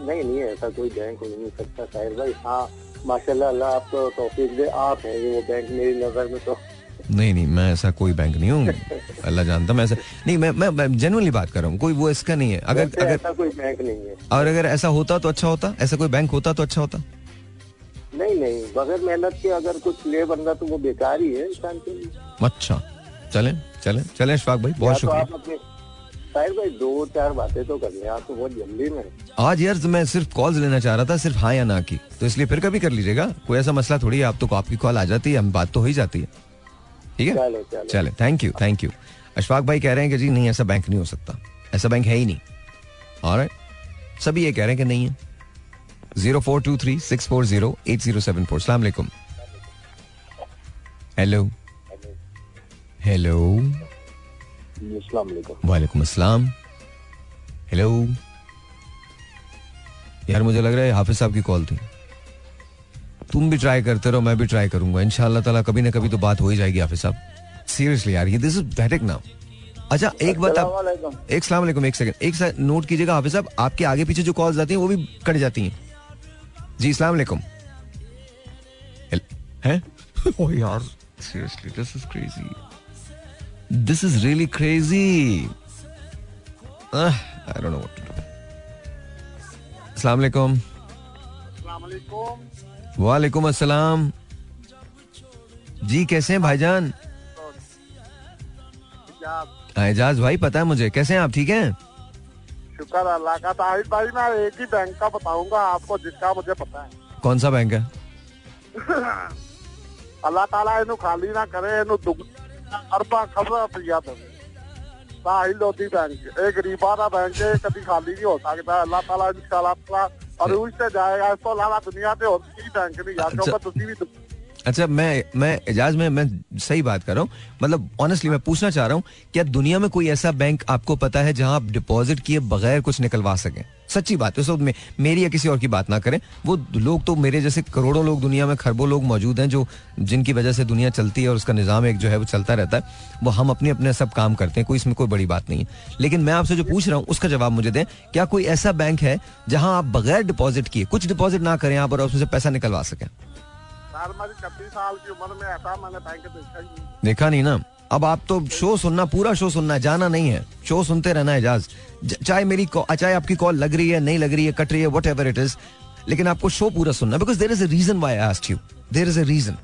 नहीं नहीं ऐसा कोई बैंक हो नहीं सकता साहिर भाई। हाँ माशाल्लाह अल्लाह आपको तौफीक दे। आप हैं ये वो बैंक मेरी नज़र में तो। नहीं नहीं मैं ऐसा कोई बैंक नहीं हूँ। अल्लाह जानता मैं ऐसा नहीं मैं मैं, मैं जेनुअनली बात कर रहा हूँ। कोई वो इसका नहीं है। अगर अगर ऐसा कोई बैंक नहीं है। और अगर ऐसा होता तो अच्छा होता? ऐसा कोई बैंक होता तो अच्छा होता? नहीं नहीं बगैर मेहनत के अगर कुछ ले बंदा तो वो बेकार ही है इंसान के लिए। अच्छा। चले चले चले अशफाक भाई बहुत तो शुक्रिया। साहिर भाई दो चार बातें तो कर लें आप तो बहुत जल्दी में आज यार मैं सिर्फ़ कॉल लेना चाह रहा था सिर्फ़ हाँ या ना की। तो इसलिए फिर कभी कर लीजिएगा कोई ऐसा मसला थोड़ी है आप तो आपकी कॉल आ जाती है हम बात तो हो ही जाती है। ठीक है? चलो चलो। चले thank you thank you Ashfaq भाई कह रहे हैं कि जी नहीं ऐसा बैंक नहीं हो सकता। ऐसा बैंक है ही नहीं। और सभी ये कह रहे हैं कि नहीं है। Zero four two three six four zero eight zero seven four. सलाम हेलो हेलो वालेकुम अस्सलाम। हेलो यार मुझे लग रहा है हाफिज साहब की कॉल थी। तुम भी ट्राई करते रहो मैं भी ट्राई करूँगा। इंशाल्लाह ताला कभी ना कभी तो बात हो ही जाएगी हाफिज साहब। सीरियसली यार ये दिस इज़ नाउ अच्छा एक बात आप एक सलाम एक सेकंड एक साथ नोट कीजिएगा हाफिज साहब आपके आगे पीछे जो कॉल्स आती हैं वो भी कट जाती हैं। जी अस्सलाम वालेकुम हैं? ओ यार seriously this is crazy this is really crazy I don't know what to do अस्सलाम वालेकुम वालेकुम अस्सलाम जी कैसे हैं भाईजान? हाँ, एजाज भाई पता है मुझे। कैसे हैं आप? ठीक हैं? शुक्र अल्लाह का। ताहिर भाई मैं एक ही बैंक का बताऊँगा आपको जिसका मुझे पता है। कौन सा बैंक है? अल्लाह ताला इन्हू खाली ना करे इन्हू अरबा खबरा पिया तो लोधी बैंक एक गरीबा का बैंक है कभी खाली नहीं हो सकता अल्लाह ताला इंशाल्लाह और उससे जाएगा इसको अलावा दुनिया पे और कोई बैंक नहीं यार क्योंकि तुम भी अच्छा मैं मैं एजाज में मैं सही बात कर रहा हूँ। मतलब ऑनेस्टली मैं पूछना चाह रहा हूँ क्या दुनिया में कोई ऐसा बैंक आपको पता है जहाँ आप डिपॉजिट किए बगैर कुछ निकलवा सकें? सच्ची बात है मे, मेरी या किसी और की बात ना करें। वो लोग तो मेरे जैसे करोड़ों लोग दुनिया में खरबों लोग मौजूद हैं जो जिनकी वजह से दुनिया चलती है और उसका निज़ाम एक जो है वो चलता रहता है वो हम अपने अपने सब काम करते हैं कोई इसमें कोई बड़ी बात नहीं है। लेकिन मैं आपसे जो पूछ रहा हूँ उसका जवाब मुझे दें क्या कोई ऐसा बैंक है जहाँ आप बगैर डिपॉजिट किए कुछ डिपॉजिट ना करें आप और उसमें से पैसा निकलवा सकें? देखा नहीं ना। अब आप तो शो सुनना, पूरा शो सुनना है, जाना नहीं है। शो सुनते रहना है एजाज चाहे मेरी चाहे आपकी कॉल लग रही है, नहीं लग रही है, कट रही है वट एवर इट इज़ लेकिन आपको शो पूरा सुनना because there is a reason why asked you there is a reason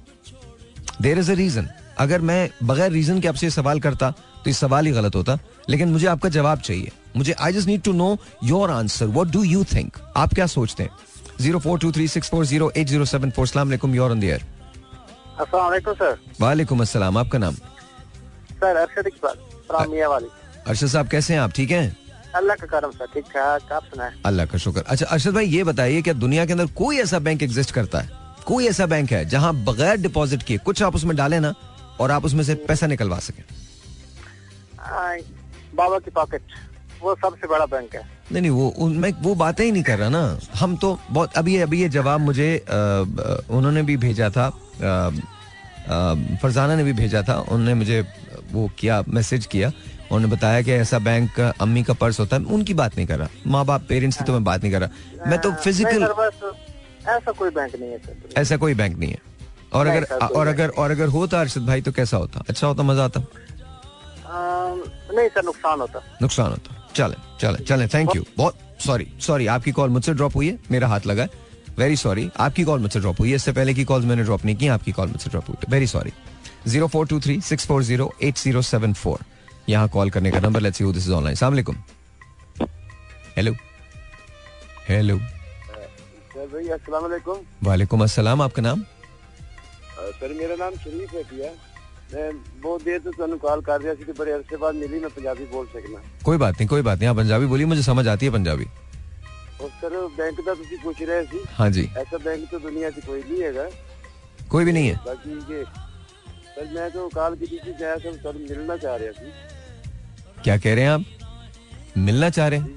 there is a reason अगर मैं बगैर रीजन के आपसे सवाल करता तो ये सवाल ही गलत होता। लेकिन मुझे आपका जवाब चाहिए। मुझे I just need to know your answer what do you think आप क्या सोचते हैं? Zero four two three six four zero eight zero seven four. सलाम योर ऑन द वालेकुम सर। वालेकुम अस्सलाम आपका नाम? सर अरशद इकबाल अरशद साहब कैसे हैं आप? ठीक हैं? अल्लाह का करम सर ठीक ठाक आप सुनाए। अल्लाह का शुक्र। अच्छा अरशद भाई ये बताइए क्या दुनिया के अंदर कोई ऐसा बैंक एग्जिस्ट करता है? कोई ऐसा बैंक है जहाँ बगैर डिपॉजिट किए कुछ आप उसमें डालें ना और आप उसमें से पैसा निकलवा सकें? बाबा की पॉकेट वो सबसे बड़ा बैंक है। नहीं नहीं वो उन- मैं वो बातें ही नहीं कर रहा ना। हम तो बहुत अभी अभी ये जवाब मुझे उन्होंने भी भेजा था फरजाना ने भी भेजा था उन्होंने मुझे वो किया मैसेज किया उन्होंने बताया कि ऐसा बैंक अम्मी का पर्स होता है उनकी बात नहीं कर रहा। माँ बाप पेरेंट्स की तो मैं बात नहीं कर रहा। मैं तो फ़िज़िकल ऐसा कोई बैंक नहीं है ऐसा कोई बैंक नहीं है। और अगर और अगर और अगर होता अरशद भाई तो कैसा होता? अच्छा होता मज़ा आता? नहीं सर नुकसान होता। नुकसान होता। चले चले चले थैंक यू बहुत सॉरी सॉरी आपकी कॉल मुझसे ड्रॉप हुई है मेरा हाथ लगा वेरी सॉरी आपकी कॉल मुझसे ड्रॉप हुई है इससे पहले की कॉल मैंने ड्रॉप नहीं की आपकी कॉल मुझसे ड्रॉप हुई very sorry zero four two three six four zero eight zero seven four यहाँ कॉल करने का number let's you this is online सलाम वालेकुम हेलो हेलो वालेकुम। अस्सलाम आपका नाम? सर मेरा नाम शरीफ है ਬਹੁਤ ਦੇਰ ਤੋਂ ਤੁਹਾਨੂੰ ਕਾਲ ਕਰ ਰਿਹਾ ਸੀ ਤੇ ਬੜੇ ਅਰਸੇ ਬਾਅਦ ਮਿਲੀ ਮੈਂ ਪੰਜਾਬੀ ਬੋਲ ਸਕਣਾ कोई बात नहीं कोई बात नहीं आप पंजाबी बोलिए मुझे समझ आती है पंजाबी ਔਰ ਸਰ ਬੈਂਕ ਦਾ ਤੁਸੀਂ ਪੁੱਛ ਰਹੇ ਸੀ हाँ जी ਐਸਾ ਬੈਂਕ ਤਾਂ ਦੁਨੀਆ 'ਚ ਕੋਈ ਨਹੀਂ ਹੈਗਾ कोई भी नहीं है ਬਾਕੀ ਇਹ ਸਰ ਮੈਂ ਤਾਂ ਕਾਲ ਕੀਤੀ ਸੀ ਮੈਂ ਸਭ ਤੁਹਾਨੂੰ ਮਿਲਣਾ ਚਾਹ ਰਿਹਾ ਸੀ क्या कह रहे हैं आप मिलना चाह रहे हैं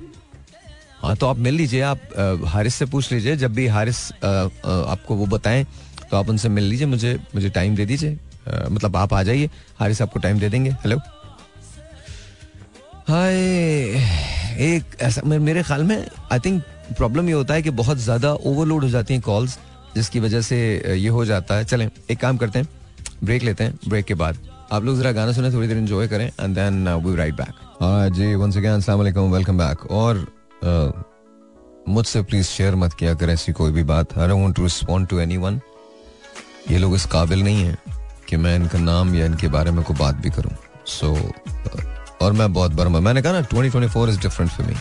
हाँ तो आप मिल लीजिए आप अ, हारिस से पूछ लीजिए जब भी हारिस अ, अ, आपको वो बताएं तो आप उनसे मिल लीजिए मुझे मुझे टाइम दे दीजिए अ, मतलब आप आ जाइए, हारिस आपको टाइम दे देंगे। हेलो हाय, एक ऐसा मेरे ख्याल में आई थिंक प्रॉब्लम ये होता है कि बहुत ज़्यादा ओवरलोड हो जाती हैं कॉल्स जिसकी वजह से ये हो जाता है। चलें, एक काम करते हैं ब्रेक लेते हैं ब्रेक के बाद। आप लोग जरा गाना सुने, थोड़ी देर एंजॉय करें and then we right back ji once again अस्सलाम वेलकम बैक और मुझसे प्लीज़ शेयर मत किया करें ऐसी कोई भी बात। I don't want to respond to anyone ये लोग इस काबिल नहीं है। कि मैं इनका नाम या इनके बारे में कोई बात भी करूँ। सो so, और मैं बहुत बर्मा मैंने कहा ना 2024 is different for me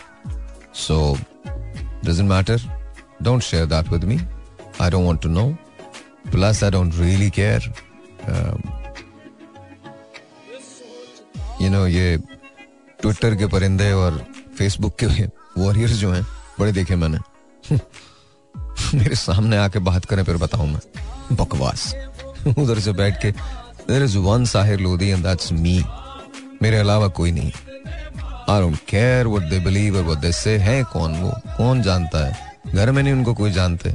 so doesn't matter don't share that with me I don't want to know plus I don't really care you know ये ट्विटर के परिंदे और फेसबुक के वॉरियर्स जो हैं बड़े देखे मैंने। मेरे सामने आके बात करें फिर बताऊँ मैं। बकवास। उधर से बैठ के there is one Sahir Lodhi and that's me मेरे अलावा कोई नहीं. I don't care what they believe और व्हाट दे से है कौन वो? कौन जानता है? घर में नहीं उनको कोई जानते।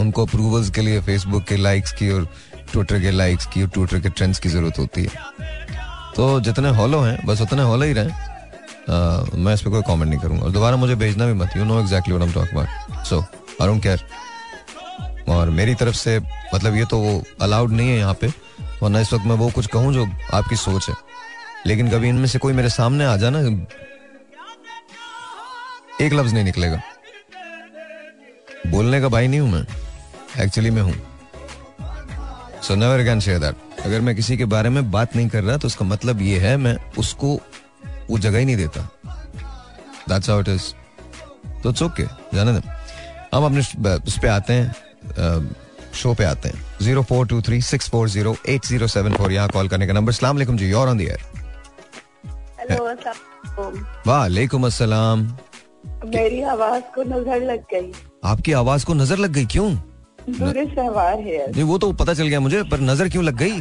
उनको अप्रूवल्स के लिए फेसबुक के लाइक्स की और ट्विटर के लाइक्स की और ट्विटर के ट्रेंड्स की ज़रूरत होती है। तो जितने हॉलो हैं बस उतने हॉलो ही रहें। अ, मैं इस पर कोई कमेंट नहीं करूँगा। और दोबारा मुझे भेजना भी मत। You know exactly what I am so I don't care और मेरी तरफ़ से मतलब ये तो अलाउड नहीं है यहाँ पे, वरना इस वक्त मैं वो कुछ कहूँ जो आपकी सोच है। लेकिन कभी इनमें से कोई मेरे सामने आ जाना, एक लफ्ज नहीं निकलेगा। बोलने का भाई नहीं हूँ मैं एक्चुअली मैं हूँ। So never can share that अगर मैं किसी के बारे में बात नहीं कर रहा तो उसका मतलब ये है, मैं उसको वो जगह ही नहीं देता। दैट्स हाउ इट इज़ तो इट्स ओके जाने हम अपने उस पे आते हैं। शो पे आते हैं। Zero four two three six four zero eight zero seven four यहाँ कॉल करने का नंबर सलाम जी और ऑन दी एयर हेलो अस्सलाम वालेकुम अस्सलाम मेरी आवाज़ को नज़र लग गई। आपकी आवाज़ को नज़र लग गई? क्यों? सहवार है। जी वो तो पता चल गया मुझे पर नज़र क्यों लग गई?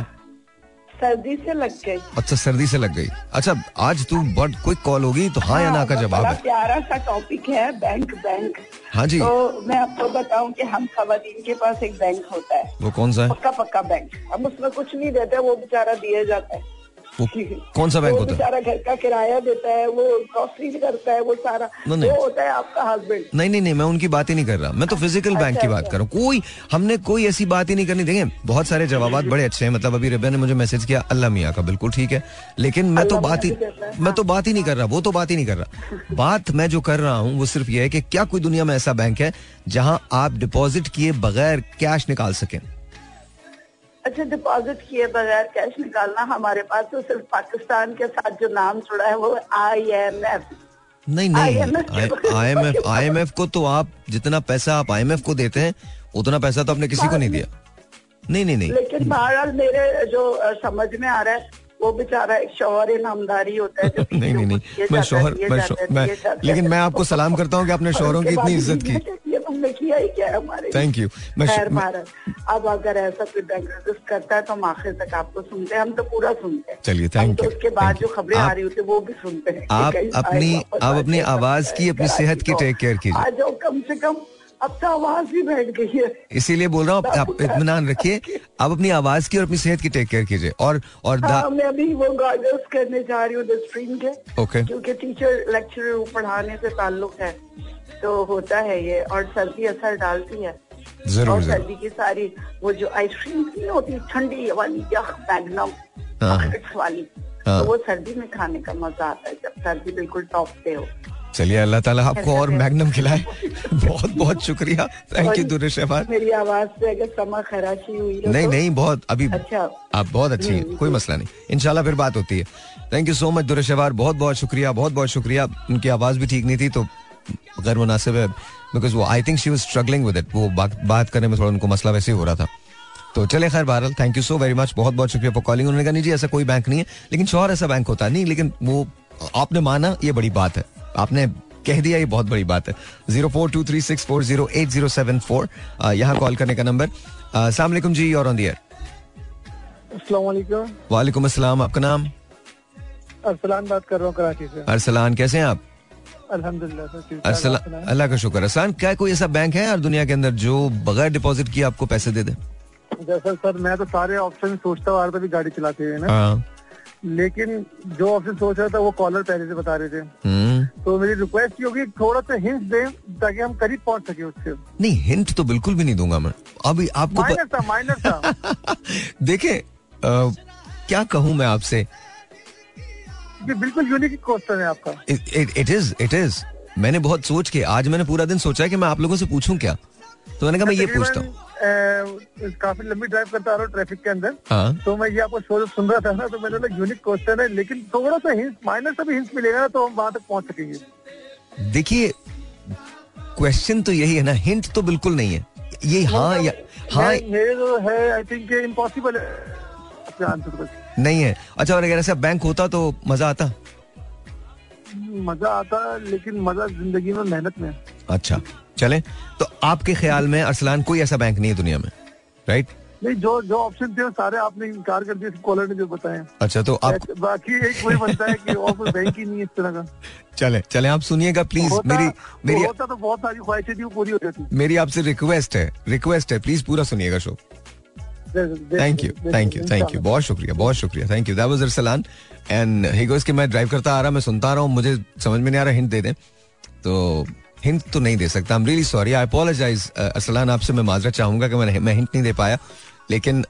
सर्दी से लग गई। अच्छा सर्दी से लग गई। अच्छा आज तू बट क्विक कॉल होगी तो हाँ या ना का जवाब है। प्यारा सा टॉपिक है बैंक बैंक हाँ जी। तो मैं आपको बताऊँ कि हम खबीन के पास एक बैंक होता है। वो कौन सा है? पक्का पक्का बैंक हम उसमें कुछ नहीं देते वो बेचारा दिया जाता है। वो कौन सा बैंक होता है? बेचारा घर का किराया देता है वो ग्रोसरी करता है वो सारा। नहीं, नहीं। वो होता है आपका हस्बैंड नहीं नहीं नहीं मैं उनकी बात ही नहीं कर रहा। मैं तो फ़िज़िकल अच्छा, बैंक की अच्छा, बात कर रहा हूँ। कोई हमने कोई ऐसी बात ही नहीं करनी। देखें बहुत सारे जवाब बड़े अच्छे हैं। मतलब अभी रिबा ने मुझे मैसेज किया अल्लाह मियाँ का बिल्कुल ठीक है। लेकिन मैं तो बात है, मैं तो बात ही नहीं कर रहा वो तो बात ही नहीं कर रहा। बात मैं जो कर रहा हूँ वो सिर्फ़ ये है कि क्या कोई दुनिया में ऐसा बैंक है जहाँ आप डिपॉजिट किए बगैर कैश निकाल सकें। अच्छा डिपॉजिट किए बगैर कैश निकालना हमारे पास तो सिर्फ़ पाकिस्तान के साथ जो नाम जुड़ा है वो आई एम एफ़ नहीं नहीं M F I M F को तो आप जितना पैसा आप आई एम एफ़ को देते हैं उतना पैसा तो आपने किसी को नहीं दिया। नहीं नहीं नहीं। लेकिन बहरहाल मेरे जो समझ में आ रहा है वो बेचारा एक शौहर नामदारी होता है नहीं नहीं नहीं। मैं शोहर मैं। लेकिन मैं आपको सलाम करता हूँ कि आपने शोहरों की इतनी इज़्ज़त की। तुमने किया ही क्या हमारे थैंक यू खैर महाराज अब अगर ऐसा कोई बैंक करता है तो हम आखिर तक आपको सुनते हैं। हम तो पूरा सुनते हैं। चलिए, हम thank तो उसके बाद जो खबरें आ रही होती है वो भी सुनते हैं। आप अपनी आप अपनी आवाज़ की अपनी सेहत की टेक केयर कीजिए। आ जाओ कम से कम अब तो आवाज़ भी बैठ गई है। इसीलिए बोल रहा हूँ आप- इत्मीनान रखिए आप अपनी आवाज़ की और अपनी सेहत की टेक केयर कीजिए। और और दा- हाँ, मैं अभी वो गार्डर्स करने जा रही हूँ के। ओके क्योंकि टीचर लेक्चरर पढ़ाने से ताल्लुक है। तो होता है ये और सर्दी असर डालती है। ज़रूर और सर्दी की सारी वो जो आइसक्रीम नहीं होती ठंडी वाली यख मैग्नम हाँ। वाली हाँ। तो वो सर्दी में खाने का मज़ा आता है जब सर्दी बिल्कुल टॉप पे हो। चलिए अल्लाह ताला आपको और मैग्नम खिलाए। बहुत बहुत शुक्रिया। थैंक यू दुरुश मेरी आवाज़ से अगर समा खराशी हुई हो नहीं तो- नहीं बहुत अभी अच्छा। आप बहुत अच्छी हैं कोई मसला नहीं। इनशाला फिर बात होती है। Thank you so much Durshawar बहुत बहुत शुक्रिया बहुत बहुत शुक्रिया। उनकी आवाज़ भी ठीक नहीं थी तो गैर मुनासिब है बिकॉज़ वो I think she was struggling with it वो बात बात करने में थोड़ा उनको मसला वैसे ही हो रहा था। तो चले खैर बहरहाल thank you so very much बहुत बहुत शुक्रिया फॉर कॉलिंग उन्होंने कहा नहीं जी ऐसा कोई बैंक नहीं है. लेकिन शोर ऐसा बैंक होता नहीं लेकिन वो आपने माना ये बड़ी बात है। आपने कह दिया ये बहुत बड़ी बात है। Zero four two three six four zero eight zero seven four यहाँ कॉल करने का नंबर सलामकुम जी और ऑन दी एयर वालेकुम अस्सलाम आपका नाम? अरसलान बात कर रहा हूँ कराची से। अरसलान कैसे हैं आप? अल्हम्दुलिल्लाह? अल्लाह का शुक्र। अरसलान क्या कोई ऐसा बैंक है यार दुनिया के अंदर जो बगैर डिपॉजिट किए आपको पैसे दे दे? जैसा सर मैं तो सारे ऑप्शन सोचता हुआ था भी गाड़ी चलाते हुए ना। हाँ। लेकिन जो ऑप्शन सोच रहा था वो कॉलर पहले से बता रहे थे। हम्म। तो मेरी रिक्वेस्ट होगी थोड़ा सा हिंट दें ताकि हम करीब पहुँच सके उससे। नहीं हिंट तो बिल्कुल भी नहीं दूँगा मैं। अभी आपको माइनस था माइनर था। देखें क्या कहूँ मैं आपसे? बिल्कुल यूनिक क्वेश्चन है आपका। इट इज़ इट इज़ मैंने बहुत सोच के आज मैंने पूरा दिन सोचा है कि मैं आप लोगों से पूछूँ क्या? तो मैंने कहा मैं ये पूछता हूँ. काफ़ी लंबी ड्राइव करता रहा हूँ ट्रैफ़िक के अंदर। हाँ। तो मैं ये आपको शो सुन रहा था ना तो मैंने बोला यूनिक क्वेश्चन है लेकिन थोड़ा सा हिंट माइनर सा भी हिंट मिलेगा ना तो हम वहाँ तक पहुँच सकेंगे। देखिए क्वेश्चन तो यही है ना हिंट तो बिल्कुल नहीं है। ये हाँ या हाँ। मेरे जो है आई थिंक इम्पॉसिबल है। आंसर नहीं है। अच्छा और अगर ऐसा बैंक होता तो मज़ा आता? मज़ा आता लेकिन मज़ा ज़िंदगी में मेहनत में। अच्छा चले। तो आपके ख्याल में अरसलान कोई ऐसा बैंक नहीं है दुनिया में राइट नहीं जो जो ऑप्शन थे सारे आपने इनकार कर दिए कॉलर ने जो बताए अच्छा तो आप बाकी एक वही बनता है कि और कोई बैंक ही नहीं है इस तरह का। चले चले आप सुनिएगा प्लीज़ होता, मेरी मेरी होता तो बहुत सारी ख्वाहिशें थी वो पूरी हो जाती। मेरी आपसे रिक्वेस्ट है रिक्वेस्ट है प्लीज़ पूरा सुनिएगा show thank you thank you thank you बहुत शुक्रिया. बहुत शुक्रिया. Thank you that was Arsalan and he goes कि मैं ड्राइव करता आ रहा मैं सुनता आ रहा हूँ मुझे समझ में नहीं आ रहा हिंट दे दें. तो हिंट तो नहीं दे सकता. I am really sorry I apologize Arsalan आपसे मैं माजरत चाहूँगा कि मैं मैं हिंट नहीं दे पाया. लेकिन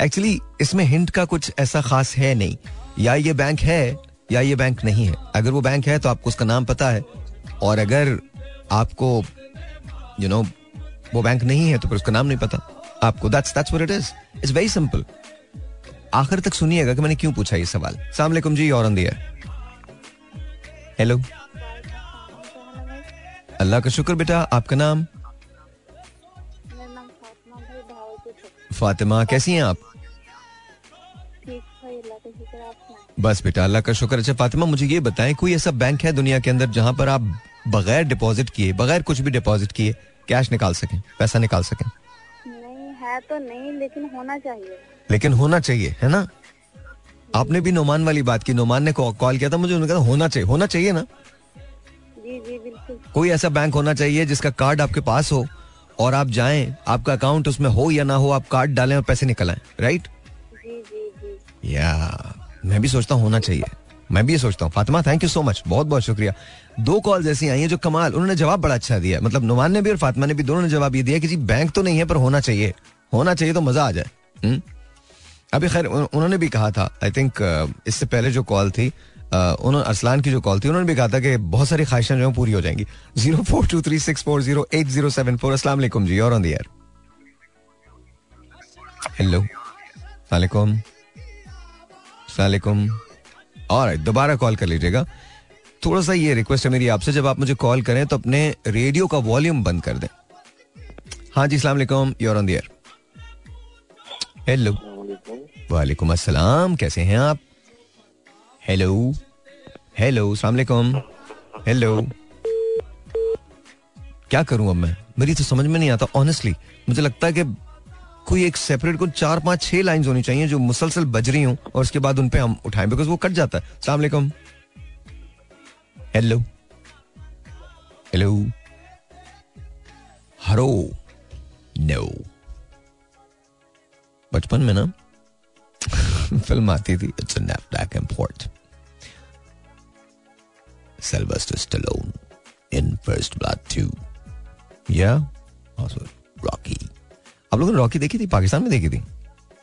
एक्चुअली इसमें हिंट का कुछ ऐसा खास है नहीं. या ये बैंक है या ये बैंक नहीं है. अगर वो बैंक है तो आपको उसका नाम पता है. और अगर आपको यू you नो know, वो बैंक नहीं है तो फिर उसका नाम नहीं पता. आपको। That's that's what it is it's very simple आखिर तक सुनिएगा कि मैंने क्यों पूछा ये सवाल। सलाम अलैकुम जी और ऑन हेलो अल्लाह का शुक्र बेटा आपका नाम? फातिमा कैसी हैं आप? बस बेटा अल्लाह का शुक्र। अच्छा फातिमा मुझे ये बताएँ कोई ऐसा बैंक है दुनिया के अंदर जहाँ पर आप बगैर डिपॉजिट किए बगैर कुछ भी डिपॉजिट किए कैश निकाल सकें पैसा निकाल सकें? है तो नहीं लेकिन होना चाहिए। लेकिन होना चाहिए है ना? आपने भी नोमान वाली बात की नोमान ने कॉल किया था मुझे उन्होंने कहा होना चाहिए होना चाहिए ना? जी जी बिल्कुल। कोई ऐसा बैंक होना चाहिए जिसका कार्ड आपके पास हो और आप जाएँ आपका अकाउंट उसमें हो या ना हो आप कार्ड डालें और पैसे निकल राइट जी जी जी। या मैं भी सोचता हूँ होना चाहिए। मैं भी ये सोचता हूँ। Fatima thank you so much बहुत बहुत शुक्रिया। दो कॉल ऐसी आई हैं जो कमाल उन्होंने जवाब बड़ा अच्छा दिया। मतलब नुमान ने भी और फातिमा ने भी दोनों ने जवाब ये दिया कि जी बैंक तो नहीं है पर होना चाहिए। होना चाहिए तो मज़ा आ जाए। हम्म? अभी खैर उन्होंने भी कहा था आई थिंक इससे पहले जो कॉल थी उन्होंने अरसलान की जो कॉल थी, उन्होंने भी कहा था कि बहुत सारी ख्वाहिशें जो पूरी हो जाएँगी। Zero four two three six four zero eight zero seven four असला जी, और ऑन हेलो सलाम सलाम और दोबारा कॉल कर लीजिएगा। थोड़ा सा ये रिक्वेस्ट है मेरी आपसे, जब आप मुझे कॉल करें तो अपने रेडियो का वॉल्यूम बंद कर दें। हाँ जी सलाम you're on the air hello वालेकुम अस्सलाम, कैसे हैं आप? हेलो हेलो सलामकुम हेलो क्या करूँ अब मैं? मेरी तो समझ में नहीं आता ऑनेस्टली मुझे लगता है कि कोई एक सेपरेट को चार, पाँच, छह लाइंस होनी चाहिए जो मुसलसल बज रही हूँ और उसके बाद उन पे हम उठाएँ बिकॉज़ वो कट जाता है. सलाम अलैकुम हेलो हेलो हरो नो बचपन में ना फ़िल्म आती थी it's black and port Sylvester Stallone in First Blood 2. Yeah? Also Rocky. आप लोगों ने रॉकी देखी थी? पाकिस्तान में देखी थी?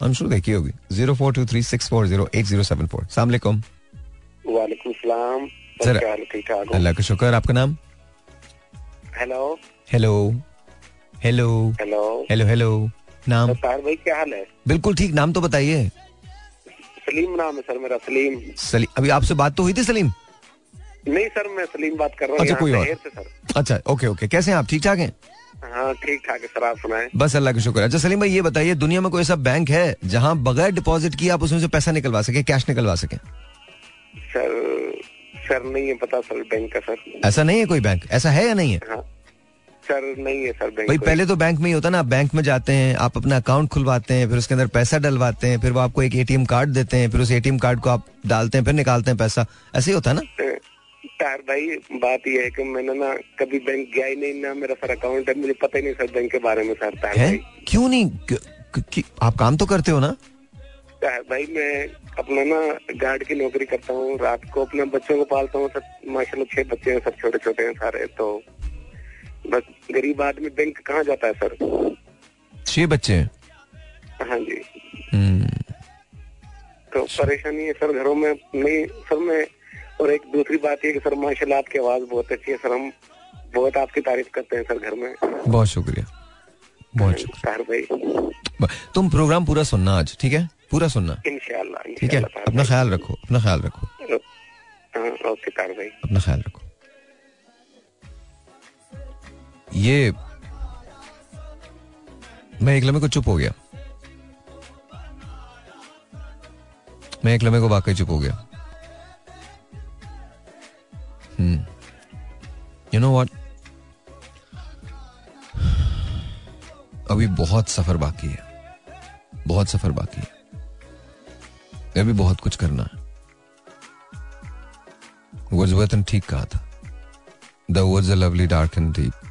हम शुरू देखी होगी। Zero four two three six four zero eight zero seven four सलामकुम वालेकुम अल्लाह का शुक्र आपका नाम? Hello. Hello hello hello. Hello hello नाम? तार भाई क्या हाल है? बिल्कुल ठीक नाम तो बताइए। सलीम नाम है सर मेरा सलीम। सलीम अभी आपसे बात तो हुई थी सलीम? नहीं सर मैं सलीम बात कर रहा हूँ अच्छा, कोई और। से सर। अच्छा ओके ओके कैसे हैं आप? ठीक ठाक हैं? हाँ ठीक ठाक है सर आप सुनाए। बस अल्लाह का शुक्र अच्छा सलीम भाई ये बताइए दुनिया में कोई ऐसा बैंक है जहाँ बगैर डिपॉजिट किए आप उसमें से पैसा निकलवा सके कैश निकलवा सके? सर सर नहीं है पता सर बैंक का सर। ऐसा नहीं है कोई बैंक? ऐसा है या नहीं है? हाँ। सर नहीं है सर बैंक भाई पहले तो बैंक में ही होता ना आप बैंक में जाते हैं आप अपना अकाउंट खुलवाते हैं फिर उसके अंदर पैसा डलवाते हैं फिर वो आपको एक एटीएम कार्ड देते हैं फिर उस एटीएम कार्ड को आप डालते हैं फिर निकालते हैं पैसा। ऐसे ही होता है ना? तार भाई बात यह है कि मैंने ना कभी बैंक गया ही नहीं ना मेरा सर अकाउंट है मुझे पता ही नहीं सर बैंक के बारे में सर है? भाई। क्यों नहीं? क- क- कि- आप काम तो करते हो ना? भाई मैं अपना ना गार्ड की नौकरी करता हूँ रात को अपने बच्चों को पालता हूँ सब माशाल्लाह छह बच्चे हैं सब छोटे छोटे हैं सारे तो बस गरीब आदमी बैंक कहाँ जाता है सर? छह बच्चे हाँ? जी। हम्म, तो परेशानी है सर घरों में नहीं सर मैं और एक दूसरी बात ये कि सर माशाल्लाह आपकी आवाज़ बहुत अच्छी है सर हम बहुत आपकी तारीफ़ करते हैं सर घर में। बहुत शुक्रिया। बहुत शुक्रिया। भाई। तुम प्रोग्राम पूरा सुनना आज ठीक है? पूरा सुनना। इंशाल्लाह ठीक है? अपना ख्याल रखो अपना ख्याल रखो। हाँ ओके अपना ख्याल रखो। ये मैं एक लम्हे को चुप हो गया। मैं एक लम्हे को वाकई चुप हो गया। यू नो व्हाट अभी बहुत सफ़र बाकी है। बहुत सफ़र बाकी है। अभी बहुत कुछ करना है। वर्dsworth ठीक कहा था। Woods are lovely, dark and deep.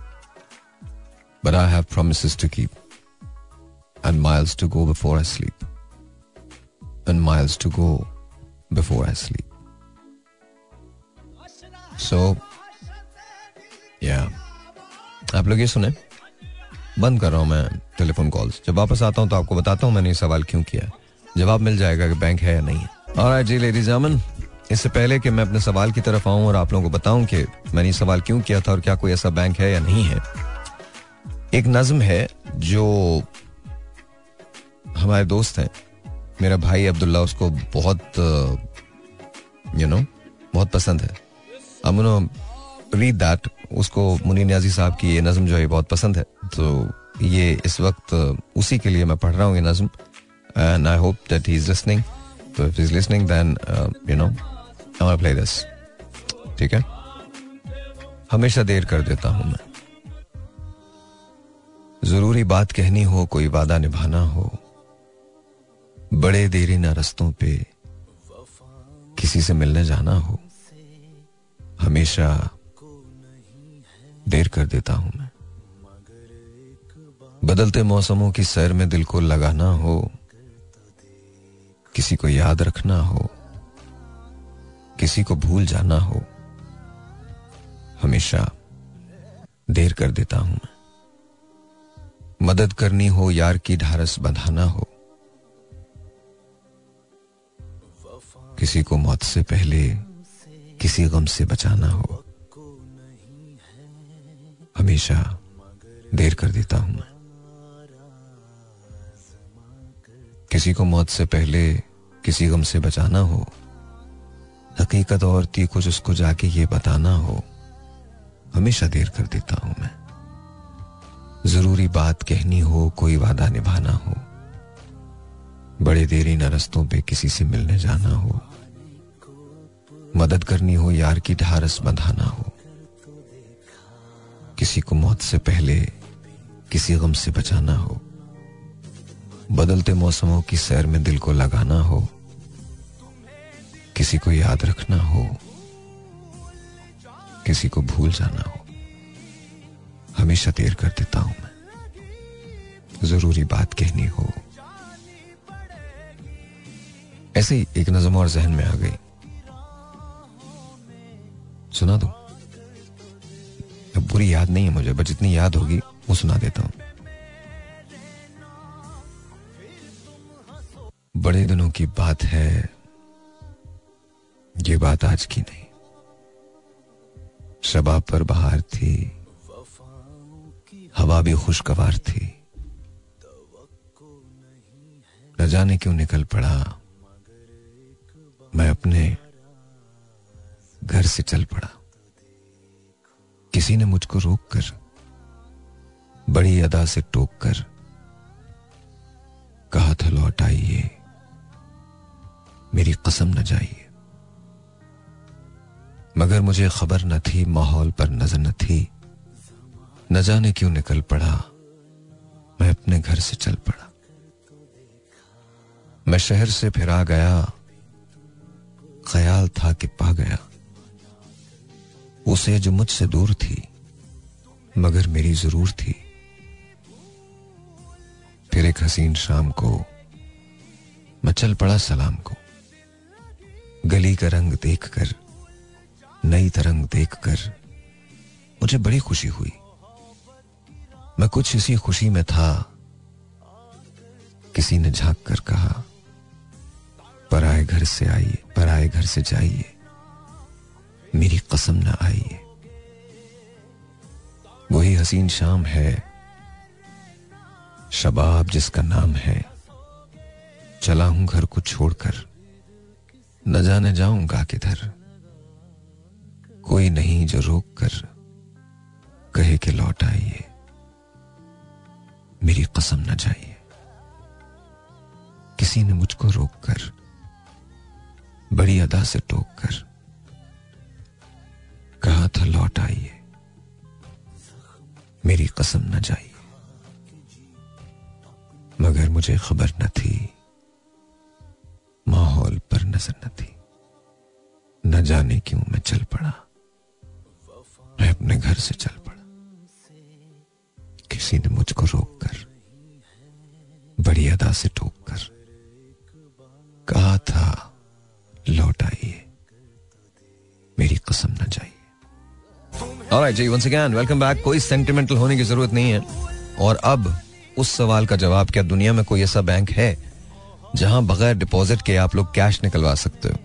But I have promises to keep. And miles to go before I sleep. And miles to go before I sleep. So, या आप लोग ये सुने बंद कर रहा हूँ मैं टेलीफोन कॉल्स जब वापस आता हूँ तो आपको बताता हूँ मैंने ये सवाल क्यों किया जवाब मिल जाएगा कि बैंक है या नहीं और जी लेडीज़ अमन इससे पहले कि मैं अपने सवाल की तरफ़ आऊँ और आप लोगों को बताऊँ कि मैंने ये सवाल क्यों किया था और क्या कोई ऐसा बैंक है या नहीं है एक नज्म है जो हमारे दोस्त हैं। मेरा भाई अब्दुल्ला उसको बहुत यू नो बहुत पसंद है। अब रीड दैट उसको मुनी न्याजी साहब की ये नज्म जो है बहुत पसंद है। तो ये इस वक्त उसी के लिए मैं पढ़ रहा हूँ ये नज्म। And I hope that he is listening तो if is listening then you know I play this ठीक है? हमेशा देर कर देता हूँ मैं। ज़रूरी बात कहनी हो, कोई वादा निभाना हो, बड़े देरी न रस्तों पे किसी से मिलने जाना हो, हमेशा देर कर देता हूँ मैं। बदलते मौसमों की सैर में दिल को लगाना हो, किसी को याद रखना हो, किसी को भूल जाना हो, हमेशा देर कर देता हूँ मैं। मदद करनी हो, यार की ढारस बंधाना हो। किसी को मौत से पहले किसी गम से बचाना हो। हमेशा देर कर देता हूँ मैं। किसी को मौत से पहले किसी गम से बचाना हो। हकीकत और थी कुछ उसको जाके ये बताना हो। हमेशा देर कर देता हूँ मैं। ज़रूरी बात कहनी हो, कोई वादा निभाना हो, बड़े देरी न रस्तों पे किसी से मिलने जाना हो, मदद करनी हो, यार की ढारस बंधाना हो, किसी को मौत से पहले किसी गम से बचाना हो, बदलते मौसमों की सैर में दिल को लगाना हो, किसी को याद रखना हो, किसी को भूल जाना हो। हमेशा देर कर देता हूँ मैं। ज़रूरी बात कहनी हो। ऐसे ही एक नजम और जहन में आ गई। सुना दो। अब पूरी याद नहीं है मुझे, बस जितनी याद होगी, वो सुना देता हूँ। बड़े दिनों की बात है, ये बात आज की नहीं। शबाब पर बाहर थी। हवा भी खुशगवार थी। न जाने क्यों निकल पड़ा। मैं अपने घर से चल पड़ा। किसी ने मुझको रोक कर बड़ी अदा से टोक कर कहा था, लौट आइए। मेरी कसम न जाइए। मगर मुझे खबर न थी, माहौल पर नज़र न थी। न जाने क्यों निकल पड़ा। मैं अपने घर से चल पड़ा। मैं शहर से फिर आ गया। ख्याल था कि पा गया। उसे जो मुझसे दूर थी, मगर मेरी ज़रूर थी। फिर एक हसीन शाम को मैं चल पड़ा सलाम को। गली का रंग देखकर, नई तरंग देखकर मुझे बड़ी खुशी हुई। मैं कुछ इसी खुशी में था, किसी ने झाँक कर कहा, पराए घर से आइए पर आए घर से जाइए, मेरी कसम न आइए। वही हसीन शाम है, शबाब जिसका नाम है, चला हूँ घर को छोड़कर, न जाने जाऊँगा किधर। कोई नहीं जो रोक कर कहे कि लौट आइए। मेरी कसम न जाइए। किसी ने मुझको रोक कर बड़ी अदा से टोक कर कहा था, लौट आइए। मेरी कसम न जाइए। मगर मुझे खबर न थी, माहौल पर नज़र न थी। न जाने क्यों मैं चल पड़ा। मैं अपने घर से चल किसी ने मुझको रोक कर बड़ी अदा से टोक कर कहा था, लौट आइए, मेरी कसम न जाइए। Alright जी once again, welcome back. कोई सेंटिमेंटल होने की ज़रूरत नहीं है। और अब उस सवाल का जवाब, क्या दुनिया में कोई ऐसा बैंक है, जहाँ बगैर डिपॉजिट के आप लोग कैश निकलवा सकते हो?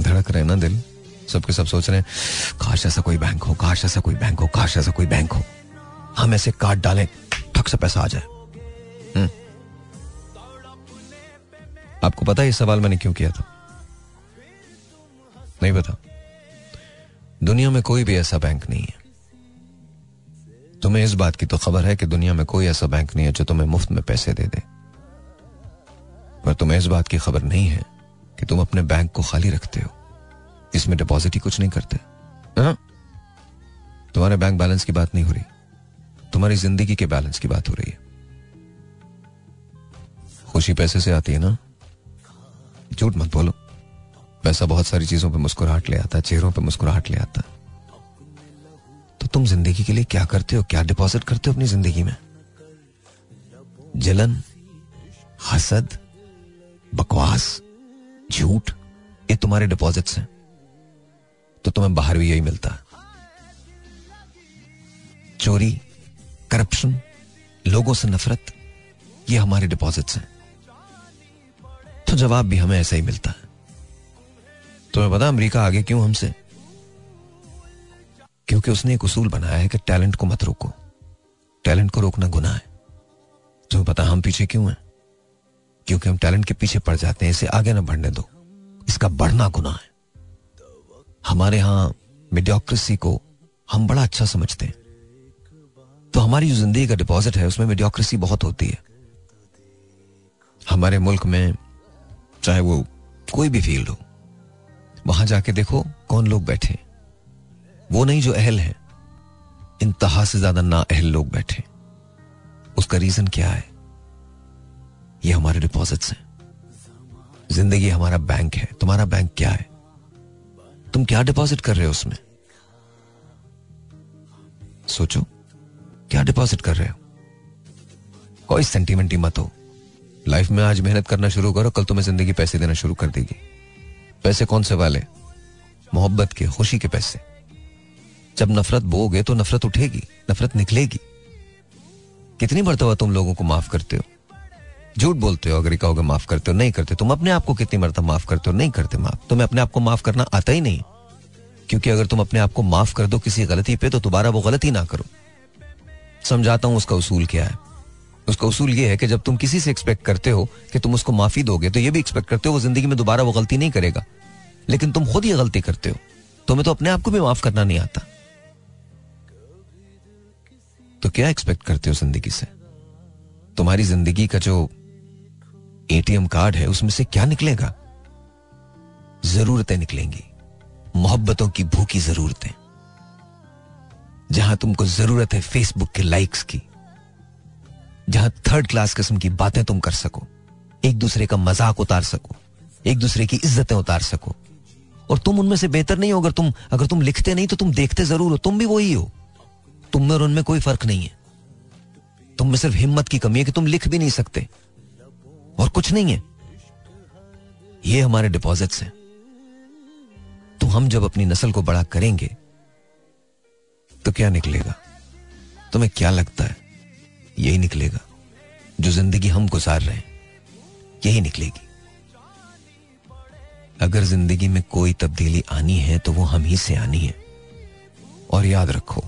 धड़क रहे ना दिल? सबके सब सोच रहे हैं, काश ऐसा कोई बैंक हो, काश ऐसा कोई बैंक हो, काश ऐसा कोई बैंक हो। हम ऐसे काट डालें ठक से पैसा आ जाए। हम्म। आपको पता है सवाल मैंने क्यों किया था? नहीं पता। दुनिया में कोई भी ऐसा बैंक नहीं है। तुम्हें इस बात की तो खबर है कि दुनिया में कोई ऐसा बैंक नहीं है जो तुम्हें मुफ़्त में पैसे दे दे। पर तुम्हें इस बात की खबर नहीं है कि तुम अपने बैंक को खाली रखते हो। इसमें डिपॉजिट ही कुछ नहीं करते। हाँ? तुम्हारे बैंक बैलेंस की बात नहीं हो रही। तुम्हारी ज़िंदगी के बैलेंस की बात हो रही है। खुशी पैसे से आती है ना? झूठ मत बोलो। पैसा बहुत सारी चीज़ों पे मुस्कुराहट ले आता है, चेहरों पे मुस्कुराहट ले आता है। तो तुम ज़िंदगी के लिए क्या करते हो, क्या डिपॉजिट करते हो अपनी ज़िंदगी में? जलन, हसद, बकवास, झूठ, ये तुम्हारे डिपॉजिट्स हैं। तो तुम्हें बाहर भी यही मिलता है। चोरी करप्शन, लोगों से नफरत, ये हमारे डिपॉजिट्स हैं। तो जवाब भी हमें ऐसा ही मिलता है। तुम्हें पता अमेरिका आगे क्यों हमसे? क्योंकि उसने एक उसूल बनाया है कि टैलेंट को मत रोको। टैलेंट को रोकना गुनाह है। तुम्हें पता हम पीछे क्यों हैं? क्योंकि हम टैलेंट के पीछे पड़ जाते हैं, इसे आगे ना बढ़ने दो। इसका बढ़ना गुनाह है। हमारे यहाँ मिडियोक्रेसी को हम बड़ा अच्छा समझते हैं। तो हमारी जो ज़िंदगी का डिपॉजिट है, उसमें मिडियोक्रेसी बहुत होती है। हमारे मुल्क में, चाहे वो कोई भी फ़ील्ड हो, वहाँ जाके देखो कौन लोग बैठे वो नहीं जो अहल है, इंतहा से ज़्यादा ना अहल लोग बैठे उसका रीजन क्या है? ये हमारे डिपॉजिट्स हैं। ज़िंदगी हमारा बैंक है। तुम्हारा बैंक क्या है? तुम क्या डिपॉजिट कर रहे हो उसमें? सोचो। क्या डिपॉजिट कर रहे हो? कोई सेंटीमेंट मत हो। लाइफ में आज मेहनत करना शुरू करो, कल तुम्हें ज़िंदगी पैसे देना शुरू कर देगी। पैसे कौन से वाले? मोहब्बत के, खुशी के पैसे। जब नफरत बोगे तो नफरत उठेगी, नफरत निकलेगी। कितनी मरतबा तुम लोगों को माफ़ करते हो? झूठ बोलते हो, अगर कहोगे माफ़ करते हो, नहीं करते। तुम अपने आप को कितनी मरतबा माफ़ करते हो, नहीं करते माफ़। तुम्हें अपने आप को माफ़ करना आता ही नहीं। क्योंकि अगर तुम अपने आप को माफ़ कर दो किसी गलती पे तो दोबारा वो गलती ना करो। समझाता हूँ उसका उसूल क्या है। उसका उसूल ये है कि जब तुम किसी से एक्सपेक्ट करते हो कि तुम उसको माफ़ी दोगे तो ये भी एक्सपेक्ट करते हो वो ज़िंदगी में दोबारा वो गलती नहीं करेगा। लेकिन तुम खुद ये गलती करते हो। तुम्हें तो अपने आप को भी माफ़ करना नहीं आता। तो क्या एक्सपेक्ट करते हो ज़िंदगी से? तुम्हारी ज़िंदगी का जो एटीएम कार्ड है, उसमें से क्या निकलेगा? जरूरतें निकलेंगी। मोहब्बतों की भूखी जरूरतें। जहाँ तुमको ज़रूरत है फेसबुक के लाइक्स की, जहाँ थर्ड क्लास किस्म की बातें तुम कर सको, एक दूसरे का मज़ाक उतार सको, एक दूसरे की इज्जतें उतार सको। और तुम उनमें से बेहतर नहीं हो, अगर तुम अगर तुम लिखते नहीं तो तुम देखते ज़रूर हो, तुम भी वही हो। तुम में और उनमें कोई फ़र्क नहीं है। तुम में सिर्फ़ हिम्मत की कमी है कि तुम लिख भी नहीं सकते। और कुछ नहीं है। ये हमारे डिपॉजिट्स हैं। तो हम जब अपनी नस्ल को बड़ा करेंगे तो क्या निकलेगा? तुम्हें क्या लगता है? यही निकलेगा। जो ज़िंदगी हम गुजार रहे हैं, यही निकलेगी। अगर ज़िंदगी में कोई तब्दीली आनी है तो वो हम ही से आनी है। और याद रखो,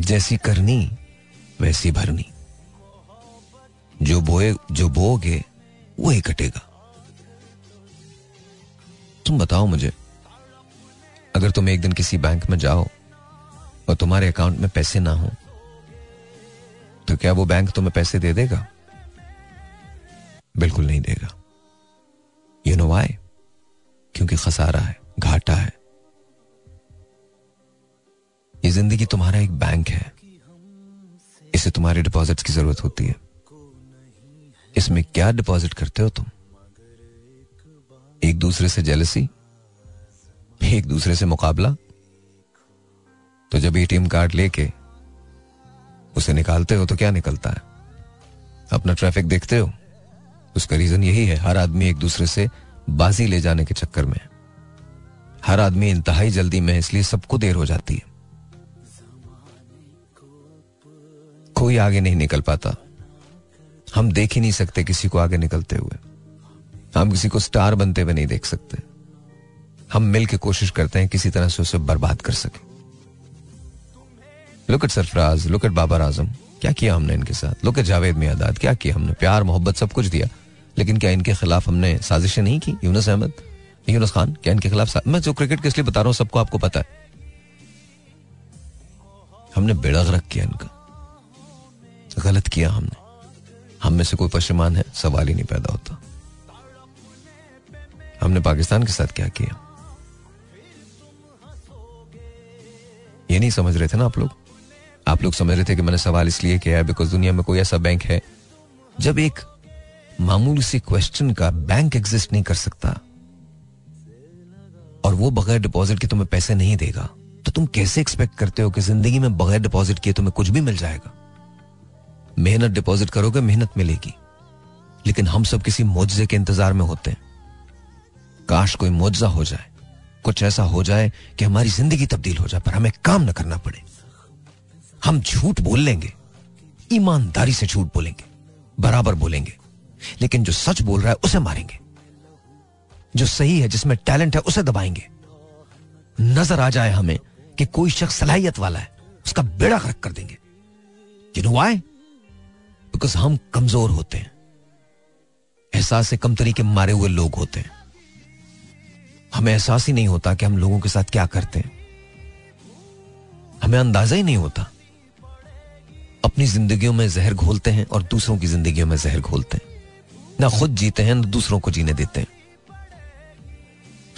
जैसी करनी, वैसी भरनी। जो बोए, जो बोगे वो ही कटेगा। तुम बताओ मुझे, अगर तुम एक दिन किसी बैंक में जाओ और तुम्हारे अकाउंट में पैसे ना हो तो क्या वो बैंक तुम्हें पैसे दे देगा? बिल्कुल नहीं देगा। यू नो वाई क्योंकि खसारा है, घाटा है। ये ज़िंदगी तुम्हारा एक बैंक है। इसे तुम्हारे डिपॉजिट्स की ज़रूरत होती है। इसमें क्या डिपॉजिट करते हो तुम? एक दूसरे से जेलसी एक दूसरे से मुकाबला? तो जब एटीएम कार्ड लेके उसे निकालते हो तो क्या निकलता है? अपना ट्रैफ़िक देखते हो? उसका रीजन यही है, हर आदमी एक दूसरे से बाजी ले जाने के चक्कर में हर आदमी इंतहाई जल्दी में इसलिए सबको देर हो जाती है। कोई आगे नहीं निकल पाता। हम देख ही नहीं सकते किसी को आगे निकलते हुए। हम किसी को स्टार बनते हुए नहीं देख सकते। हम मिल के कोशिश करते हैं किसी तरह से उसे बर्बाद कर सके। Look at Sarfaraz look at Babar Azam क्या किया हमने इनके साथ? लुक एट जावेद मियादाद क्या किया हमने? प्यार, मोहब्बत, सब कुछ दिया। लेकिन क्या इनके खिलाफ हमने साजिशें नहीं की? यूनस अहमद, यूनस खान, क्या इनके खिलाफ. मैं जो क्रिकेट के इसलिए बता रहा हूँ, सबको आपको पता है। हमने बेड़ा गर्क किया इनका। गलत किया हमने। हम में से कोई पशमान है, सवाल ही नहीं पैदा होता। हमने पाकिस्तान के साथ क्या किया? ये नहीं समझ रहे थे ना आप लोग? आप लोग समझ रहे थे कि मैंने सवाल इसलिए किया है बिकॉज़ दुनिया में कोई ऐसा बैंक है जब एक मामूली सी क्वेश्चन का बैंक एग्जिस्ट नहीं कर सकता और वो बगैर डिपॉजिट के तुम्हें पैसे नहीं देगा तो तुम कैसे एक्सपेक्ट करते हो कि ज़िंदगी में बगैर डिपॉजिट किए तुम्हें कुछ भी मिल जाएगा? मेहनत डिपॉजिट करोगे, मेहनत मिलेगी। लेकिन हम सब किसी मुआवजे के इंतज़ार में होते हैं। काश कोई मुआवजा हो जाए, कुछ ऐसा हो जाए कि हमारी ज़िंदगी तब्दील हो जाए, पर हमें काम ना करना पड़े। हम झूठ बोल लेंगे। ईमानदारी से झूठ बोलेंगे। बराबर बोलेंगे। लेकिन जो सच बोल रहा है, उसे मारेंगे। जो सही है, जिसमें टैलेंट है, उसे दबाएँगे। नज़र आ जाए हमें कि कोई शख्स सलाहियत वाला है, उसका बेड़ा गर्क कर देंगे। यू बिकॉज़ हम कमज़ोर होते हैं। एहसास से कम तरीके मारे हुए लोग होते हैं। हमें एहसास ही नहीं होता कि हम लोगों के साथ क्या करते हैं। हमें अंदाज़ा ही नहीं होता। अपनी जिंदगियों में जहर घोलते हैं और दूसरों की जिंदगियों में जहर घोलते हैं। ना खुद जीते हैं, ना दूसरों को जीने देते हैं।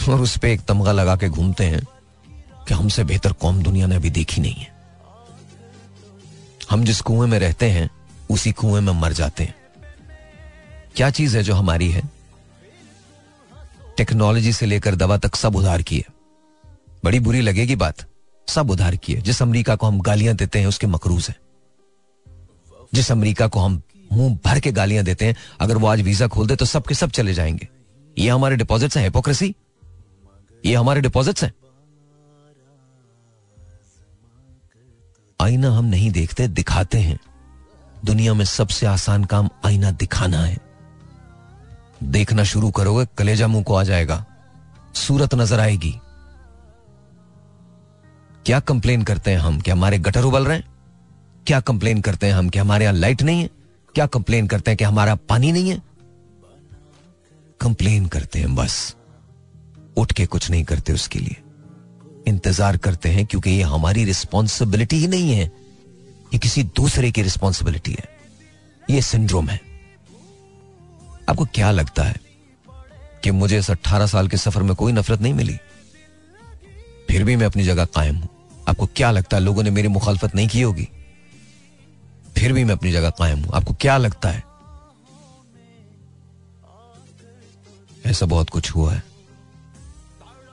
और उस पर एक तमगा लगा के घूमते हैं कि हमसे बेहतर कौम दुनिया ने अभी देखी नहीं है। हम जिस कुएँ में रहते हैं, उसी कुएँ में मर जाते हैं। क्या चीज़ है जो हमारी है? टेक्नोलॉजी से लेकर दवा तक सब उधार किए बड़ी बुरी लगेगी बात, सब उधार किए जिस अमरीका को हम गालियाँ देते हैं, उसके मकरूज है। जिस अमेरिका को हम मुँह भर के गालियाँ देते हैं, अगर वो आज वीज़ा खोल दे तो सबके सब चले जाएँगे। ये हमारे डिपॉजिट्स हैं हिपोक्रेसी ये हमारे डिपॉजिट्स हैं। आईना हम नहीं देखते, दिखाते हैं। दुनिया में सबसे आसान काम आईना दिखाना है। देखना शुरू करोगे, कलेजा मुँह को आ जाएगा। सूरत नज़र आएगी। क्या कंप्लेन करते हैं हम? क्या हमारे गटर उबल रहे हैं? क्या कंप्लेन करते हैं हम कि हमारे यहाँ लाइट नहीं है? क्या कंप्लेन करते हैं कि हमारा पानी नहीं है? कंप्लेन करते हैं बस। उठ के कुछ नहीं करते उसके लिए। इंतज़ार करते हैं क्योंकि ये हमारी रिस्पॉन्सिबिलिटी ही नहीं है। ये किसी दूसरे की रिस्पॉन्सिबिलिटी है। ये सिंड्रोम है। आपको क्या लगता है कि मुझे इस अट्ठारह साल के सफ़र में कोई नफरत नहीं मिली? फिर भी मैं अपनी जगह कायम हूँ। आपको क्या लगता है लोगों ने मेरी मुखालफत नहीं की होगी? फिर भी मैं अपनी जगह कायम हूँ। आपको क्या लगता है? ऐसा बहुत कुछ हुआ है,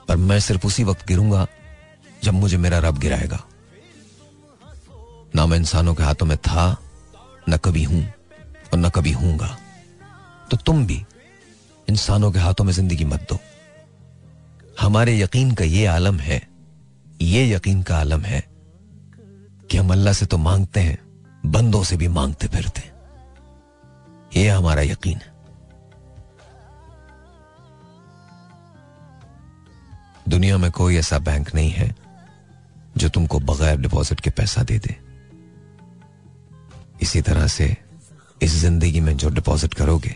पर मैं सिर्फ़ उसी वक्त गिरूँगा जब मुझे मेरा रब गिराएगा। ना मैं इंसानों के हाथों में था, न कभी हूँ और न कभी हूँगा तो तुम भी इंसानों के हाथों में ज़िंदगी मत दो। हमारे यकीन का ये आलम है, ये यकीन का आलम है कि हम अल्लाह से तो मांगते हैं बंदों से भी मांगते फिरते। ये हमारा यकीन है। दुनिया में कोई ऐसा बैंक नहीं है जो तुमको बगैर डिपॉजिट के पैसा दे दे। इसी तरह से इस ज़िंदगी में जो डिपॉजिट करोगे,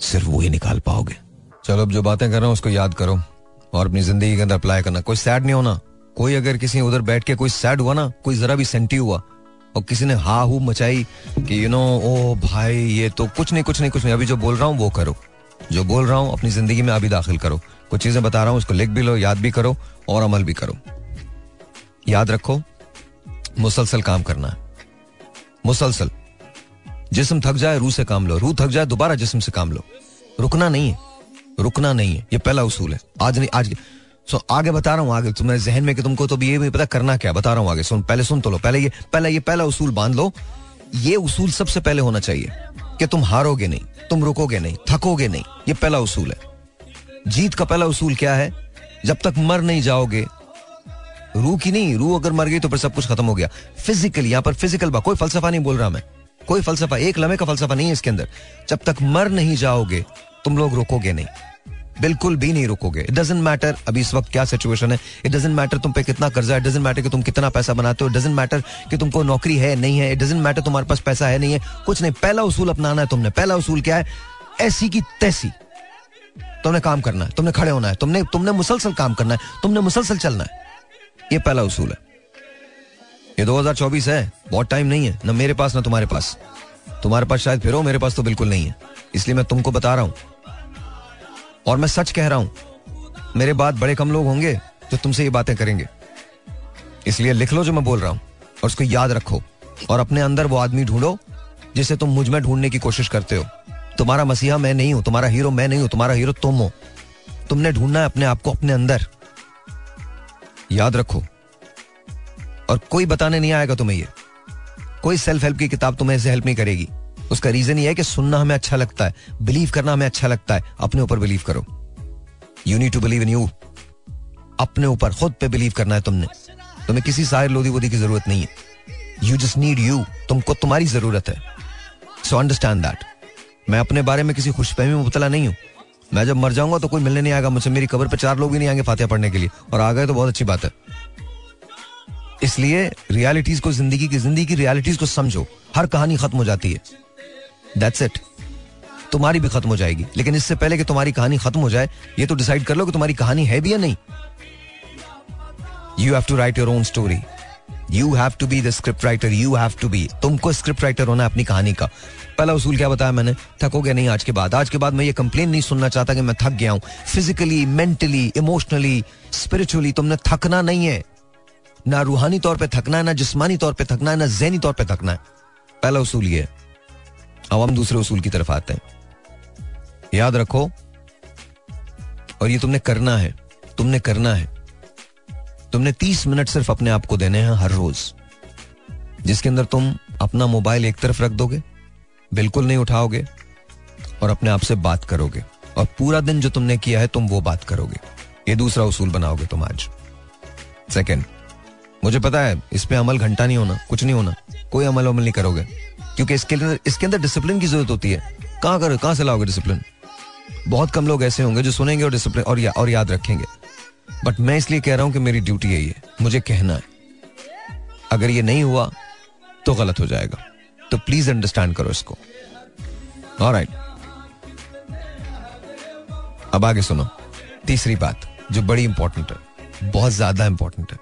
सिर्फ़ वही निकाल पाओगे। चलो, अब जो बातें कर रहा हूँ उसको याद करो और अपनी ज़िंदगी के अंदर अप्लाई करना। कोई सैड नहीं होना। कोई अगर किसी उधर बैठ के कोई सैड हुआ ना, कोई जरा भी सेंटी हुआ और किसी ने हा हू मचाई कि यू नो ओ भाई, ये तो कुछ नहीं कुछ नहीं कुछ नहीं। अभी जो बोल रहा हूँ, वो करो। जो बोल रहा हूँ, अपनी ज़िंदगी में अभी दाखिल करो। कुछ चीज़ें बता रहा हूँ, उसको लिख भी लो, याद भी करो और अमल भी करो। याद रखो, मुसलसल काम करना है। मुसलसल। जिसम थक जाए, रूह से काम लो। रूह थक जाए, दोबारा जिसम से काम लो। रुकना नहीं है। रुकना नहीं है। ये पहला उसूल है। आज नहीं, आज सो आगे बता रहा हूँ, आगे तुम्हारे जहन में कि तुमको तो ये भी पता करना क्या बता रहा हूँ आगे। सुन, पहले सुन तो लो, पहले ये पहले, ये पहला उसूल बाँध लो। ये उसूल सबसे पहले होना चाहिए कि तुम हारोगे नहीं, तुम रुकोगे नहीं, थकोगे नहीं, ये पहला उसूल है। जीत का पहला उसूल क्या है? जब तक मर नहीं जाओगे, रूह की नहीं, रूह अगर मर गई तो फिर सब कुछ खत्म हो गया। फ़िज़िकल यहाँ पर फ़िज़िकल बा कोई फलसफा नहीं बोल रहा मैं। कोई फलसफा, एक लम्हे का फलसफा नहीं है इसके अंदर। जब तक मर नहीं जाओगे, तुम लोग रुकोगे नहीं। बिल्कुल भी नहीं रुकोगे। इट डजेंट मैटर अभी इस वक्त क्या सिचुएशन है। इट डजेंट मैटर तुम पे कितना कर्जा इट डजेंट मैटर कि तुम कितना पैसा बनाते हो इट डजेंट मैटर कि तुमको नौकरी है, नहीं है इट डजेंट मैटर तुम्हारे पास पैसा है, नहीं है, कुछ नहीं। पहला उसूल अपनाना है तुमने। पहला उसूल क्या है? ऐसी की तैसी। तुमने काम करना है, तुमने खड़े होना है, तुमने तुमने मुसलसल काम करना है, तुमने मुसलसल चलना है। ये पहला उसूल है। ये 2024 है, बहुत टाइम नहीं है, ना मेरे पास, ना तुम्हारे पास। तुम्हारे पास शायद फिर हो, मेरे पास तो बिल्कुल नहीं है। इसलिए मैं तुमको बता रहा हूँ और मैं सच कह रहा हूँ, मेरे बाद बड़े कम लोग होंगे जो तुमसे ये बातें करेंगे। इसलिए लिख लो जो मैं बोल रहा हूँ और उसको याद रखो और अपने अंदर वो आदमी ढूंढो जिसे तुम मुझमें ढूँढने की कोशिश करते हो। तुम्हारा मसीहा मैं नहीं हूँ, तुम्हारा हीरो मैं नहीं हूँ, तुम्हारा हीरो तुम हो। तुमने ढूंढना है अपने आप को अपने अंदर। याद रखो और कोई बताने नहीं आएगा तुम्हें ये। कोई सेल्फ हेल्प की किताब तुम्हें ऐसे हेल्प नहीं करेगी। उसका रीजन ये है कि सुनना हमें अच्छा लगता है बिलीव करना हमें अच्छा लगता है, अपने ऊपर बिलीव करो। You need to believe in you अपने ऊपर, खुद पे बिलीव करना है तुमने। तुम्हें किसी साहिर लोधी वोदी की ज़रूरत नहीं है। यू जस्ट नीड यू तुमको तुम्हारी ज़रूरत है। सो अंडरस्टैंड दैट मैं अपने बारे में किसी खुशफहमी में मुबतला नहीं हूँ। मैं जब मर जाऊँगा तो कोई मिलने नहीं आएगा मुझसे। मेरी कब्र पर चार लोग भी नहीं आएँगे फातिहा पढ़ने के लिए। और आ गए तो बहुत अच्छी बात है। इसलिए रियलिटीज को ज़िंदगी की ज़िंदगी की रियलिटीज को समझो। हर कहानी खत्म हो जाती है। दैट्स इट तुम्हारी भी खत्म हो जाएगी। लेकिन इससे पहले कि तुम्हारी कहानी खत्म हो जाए, ये तो डिसाइड कर लो कि तुम्हारी कहानी है भी या नहीं। You have to write your own story you have to be the script writer you have to be तुमको स्क्रिप्ट राइटर होना अपनी कहानी का। पहला उसूल क्या बताया मैंने? थकोगे नहीं आज के बाद। आज के बाद मैं ये कंप्लेन नहीं सुनना चाहता कि मैं थक गया हूँ। फिजिकली मेंटली इमोशनली स्पिरिचुअली तुमने थकना नहीं है। ना रूहानी तौर पे थकना है, ना जिस्मानी तौर पे थकना है, ना जहनी तौर पे थकना है। पहला उसूल ये है। अब हम दूसरे उसूल की तरफ़ आते हैं। याद रखो, और ये तुमने करना है, तुमने करना है। तुमने तीस मिनट सिर्फ़ अपने आप को देने हैं हर रोज। जिसके अंदर तुम अपना मोबाइल एक तरफ़ रख दोगे, बिल्कुल नहीं उठाओगे, और अपने आप से बात करोगे। और पूरा दिन जो तुमने किया है, तुम वो बात करोगे। ये दूसरा उसूल बनाओगे तुम आज। सेकेंड मुझे पता है, इस पे अमल घंटा नहीं होना, कुछ नहीं होना। कोई अमल अमल नहीं करोगे। क्योंकि इसके इसके अंदर डिसिप्लिन की ज़रूरत होती है। कहाँ करो कहाँ से लाओगे डिसिप्लिन बहुत कम लोग ऐसे होंगे जो सुनेंगे और डिसिप्लिन और, या, और याद रखेंगे। बट मैं इसलिए कह रहा हूँ कि मेरी ड्यूटी है। मुझे कहना है। अगर ये नहीं हुआ तो गलत हो जाएगा। तो प्लीज़ अंडरस्टैंड करो इसको। राइट अब आगे सुनो। तीसरी बात जो बड़ी इंपॉर्टेंट है। बहुत ज़्यादा इंपॉर्टेंट है।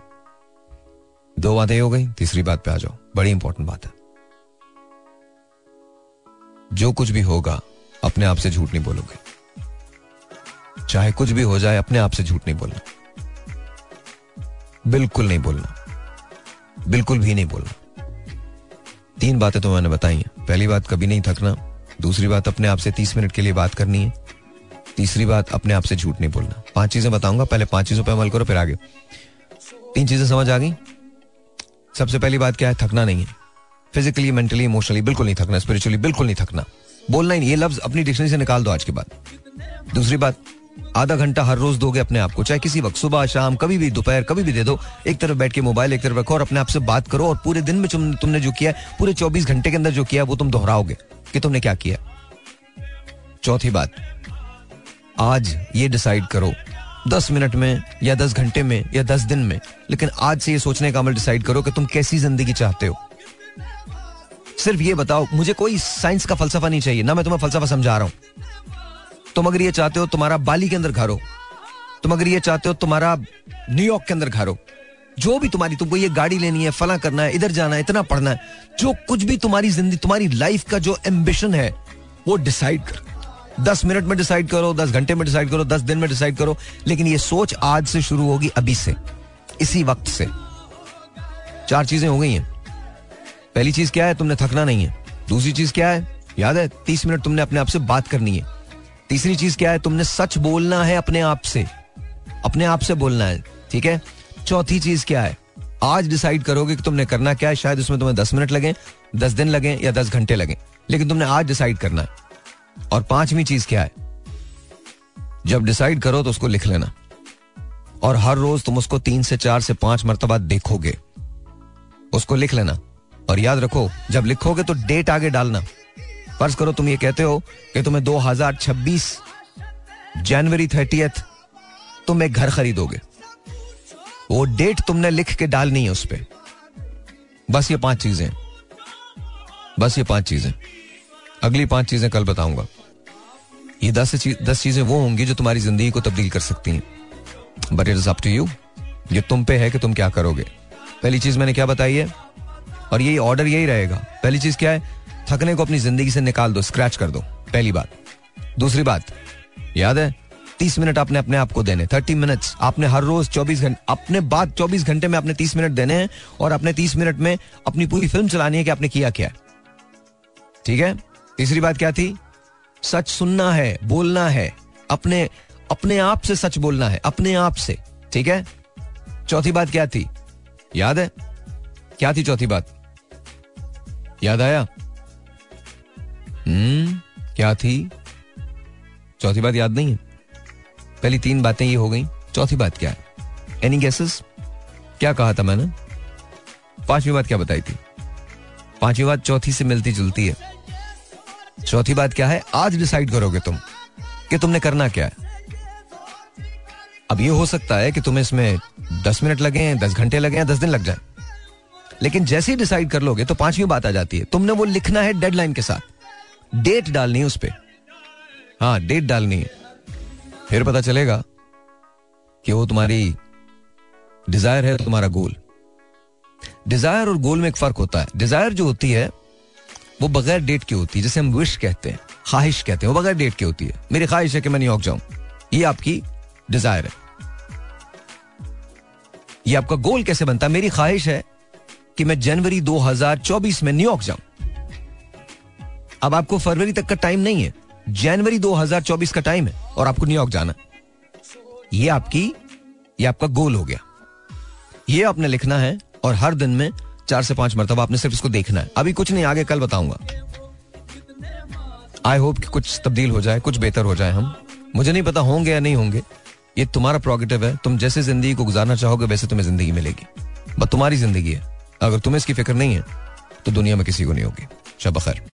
दो बातें हो गई तीसरी बात पे आ जाओ। बड़ी इंपॉर्टेंट बात है। जो कुछ भी होगा, अपने आप से झूठ नहीं बोलोगे। चाहे कुछ भी हो जाए, अपने आप से झूठ नहीं बोलना। बिल्कुल नहीं बोलना। बिल्कुल भी नहीं बोलना। तीन बातें तो मैंने बताई हैं। पहली बात, कभी नहीं थकना। दूसरी बात, अपने आप से तीस मिनट के लिए बात करनी है। तीसरी बात, अपने आप से झूठ नहीं बोलना। पाँच चीज़ें बताऊँगा। पहले पाँच चीज़ों पर अमल करो, फिर आगे। तीन चीज़ें समझ आ गई? सबसे पहली बात क्या है? थकना नहीं है। फिजिकली मेंटली इमोशनली बिल्कुल नहीं थकना स्पिरिचुअली बिल्कुल नहीं थकना। बोलना ही नहीं ये लफ्ज अपनी डिक्शनरी से निकाल दो आज के बाद। दूसरी बात आधा घंटा हर रोज दोगे अपने आप को चाहे किसी वक्त सुबह शाम कभी भी दोपहर कभी भी दे दो एक तरफ़ बैठ के मोबाइल एक तरफ़ रखो और अपने आप से बात करो और पूरे दिन में तुम, तुमने जो किया पूरे 24 घंटे के अंदर जो किया वो तुम दोहराओगे कि तुमने क्या किया चौथी बात आज ये डिसाइड करो दस मिनट में या दस घंटे में या दस दिन में लेकिन आज से ये सोचने का अमल डिसाइड करो कि तुम कैसी ज़िंदगी चाहते हो। सिर्फ़ ये बताओ, मुझे कोई साइंस का फलसफा नहीं चाहिए, ना मैं तुम्हें फलसफा समझा रहा हूँ। तुम अगर ये चाहते हो तुम्हारा बाली के अंदर घर हो तुम अगर ये चाहते हो तुम्हारा न्यूयॉर्क के अंदर घर हो जो भी तुम्हारी, तुमको ये गाड़ी लेनी है, फला करना है, इधर जाना है, इतना पढ़ना है, जो कुछ भी तुम्हारी ज़िंदगी, तुम्हारी लाइफ का जो एम्बिशन है, वो डिसाइड कर। दस मिनट में डिसाइड करो, दस घंटे में डिसाइड करो, दस दिन में डिसाइड करो, लेकिन ये सोच आज से शुरू होगी, अभी से, इसी वक्त से। चार चीज़ें हो गई हैं। पहली चीज़ क्या है? तुमने थकना नहीं है। दूसरी चीज़ क्या है? याद है, तीस मिनट तुमने अपने आप से बात करनी है। तीसरी चीज़ क्या है? तुमने सच बोलना है अपने आप से। अपने आप से बोलना है, ठीक है? चौथी चीज़ क्या है? आज डिसाइड करोगे कि तुमने करना क्या है, शायद उसमें तुम्हें दस मिनट लगे, दस दिन लगे या दस घंटे लगे। लेकिन तुमने आज डिसाइड करना है। और पांचवी चीज़ क्या है? जब डिसाइड करो तो उसको लिख लेना। और हर रोज तुम उसको तीन से चार से पाँच मरतबा देखोगे। उसको लिख लेना। और याद रखो जब लिखोगे तो डेट आगे डालना। फ़र्ज़ करो तुम ये कहते हो कि तुम्हें 2026 जनवरी थर्टियथ तुम एक घर खरीदोगे। वो डेट तुमने लिख के डालनी है उस पर बस ये पाँच चीज़ें। बस ये पाँच चीज़ें। अगली पाँच चीज़ें कल बताऊँगा। ये दस चीज़, दस चीज़ें वो होंगी जो तुम्हारी ज़िंदगी को तब्दील कर सकती हैं। But it is up to you ये तुम पे है कि तुम क्या करोगे। पहली चीज़ मैंने क्या बताई है? और यही ऑर्डर यही रहेगा। पहली चीज़ क्या है? थकने को अपनी ज़िंदगी से निकाल दो स्क्रैच कर दो, पहली बात। दूसरी बात, याद है? तीस मिनट आपने अपने आप को देने थर्टी मिनट्स आपने हर रोज चौबीस घंटे अपने बाद चौबीस घंटे में आपने तीस मिनट देने हैं और अपने तीस मिनट में अपनी पूरी फ़िल्म चलानी है कि आपने किया क्या ठीक है? तीसरी बात क्या थी? सच सुनना है, बोलना है। अपने अपने आप से सच बोलना है, अपने आप से। ठीक है? चौथी बात क्या थी? याद है? क्या थी चौथी बात? याद आया? हम्म क्या थी? चौथी बात याद नहीं है। पहली तीन बातें ये हो गई। चौथी बात क्या है? एनी गैसेस क्या कहा था मैंने? पांचवी बात क्या बताई थी? पांचवी बात चौथी से मिलती जुलती है। चौथी बात क्या है? आज डिसाइड करोगे तुम कि तुमने करना क्या है। अब ये हो सकता है कि तुम्हें इसमें दस मिनट लगे दस घंटे लगे दस दिन लग जाए। लेकिन जैसे ही डिसाइड कर लोगे तो पांचवी बात आ जाती है। तुमने वो लिखना है डेडलाइन के साथ। डेट डालनी है उस पर हाँ डेट डालनी है। फिर पता चलेगा कि वो तुम्हारी डिज़ायर है, तुम्हारा गोल डिज़ायर और गोल में एक फ़र्क होता है। डिज़ायर जो होती है, वो बगैर डेट की होती है। जैसे हम विश कहते हैं, ख्वाहिश कहते हैं, वो बगैर डेट की होती है। मेरी ख्वाहिश है कि मैं न्यूयॉर्क जाऊँ। ये आपकी डिज़ायर है। ये आपका गोल कैसे बनता है? मेरी ख्वाहिश है कि मैं जनवरी 2024 में न्यूयॉर्क जाऊँ। अब आपको फरवरी तक का टाइम नहीं है। जनवरी 2024 का टाइम है और आपको न्यूयॉर्क जाना। ये आपकी, ये आपका गोल हो गया। ये आपने लिखना है और हर दिन में चार से पाँच मरतबा आपने सिर्फ़ इसको देखना है। अभी कुछ नहीं, आगे कल बताऊँगा। आई होप कि कुछ तब्दील हो जाए, कुछ बेहतर हो जाए हम। मुझे नहीं पता होंगे या नहीं होंगे। ये तुम्हारा प्रोगेटिव है। तुम जैसे ज़िंदगी को गुजारना चाहोगे, वैसे तुम्हें ज़िंदगी मिलेगी। बस तुम्हारी ज़िंदगी है। अगर तुम्हें इसकी फ़िक्र नहीं है तो दुनिया में किसी को नहीं होगी। शब खैर।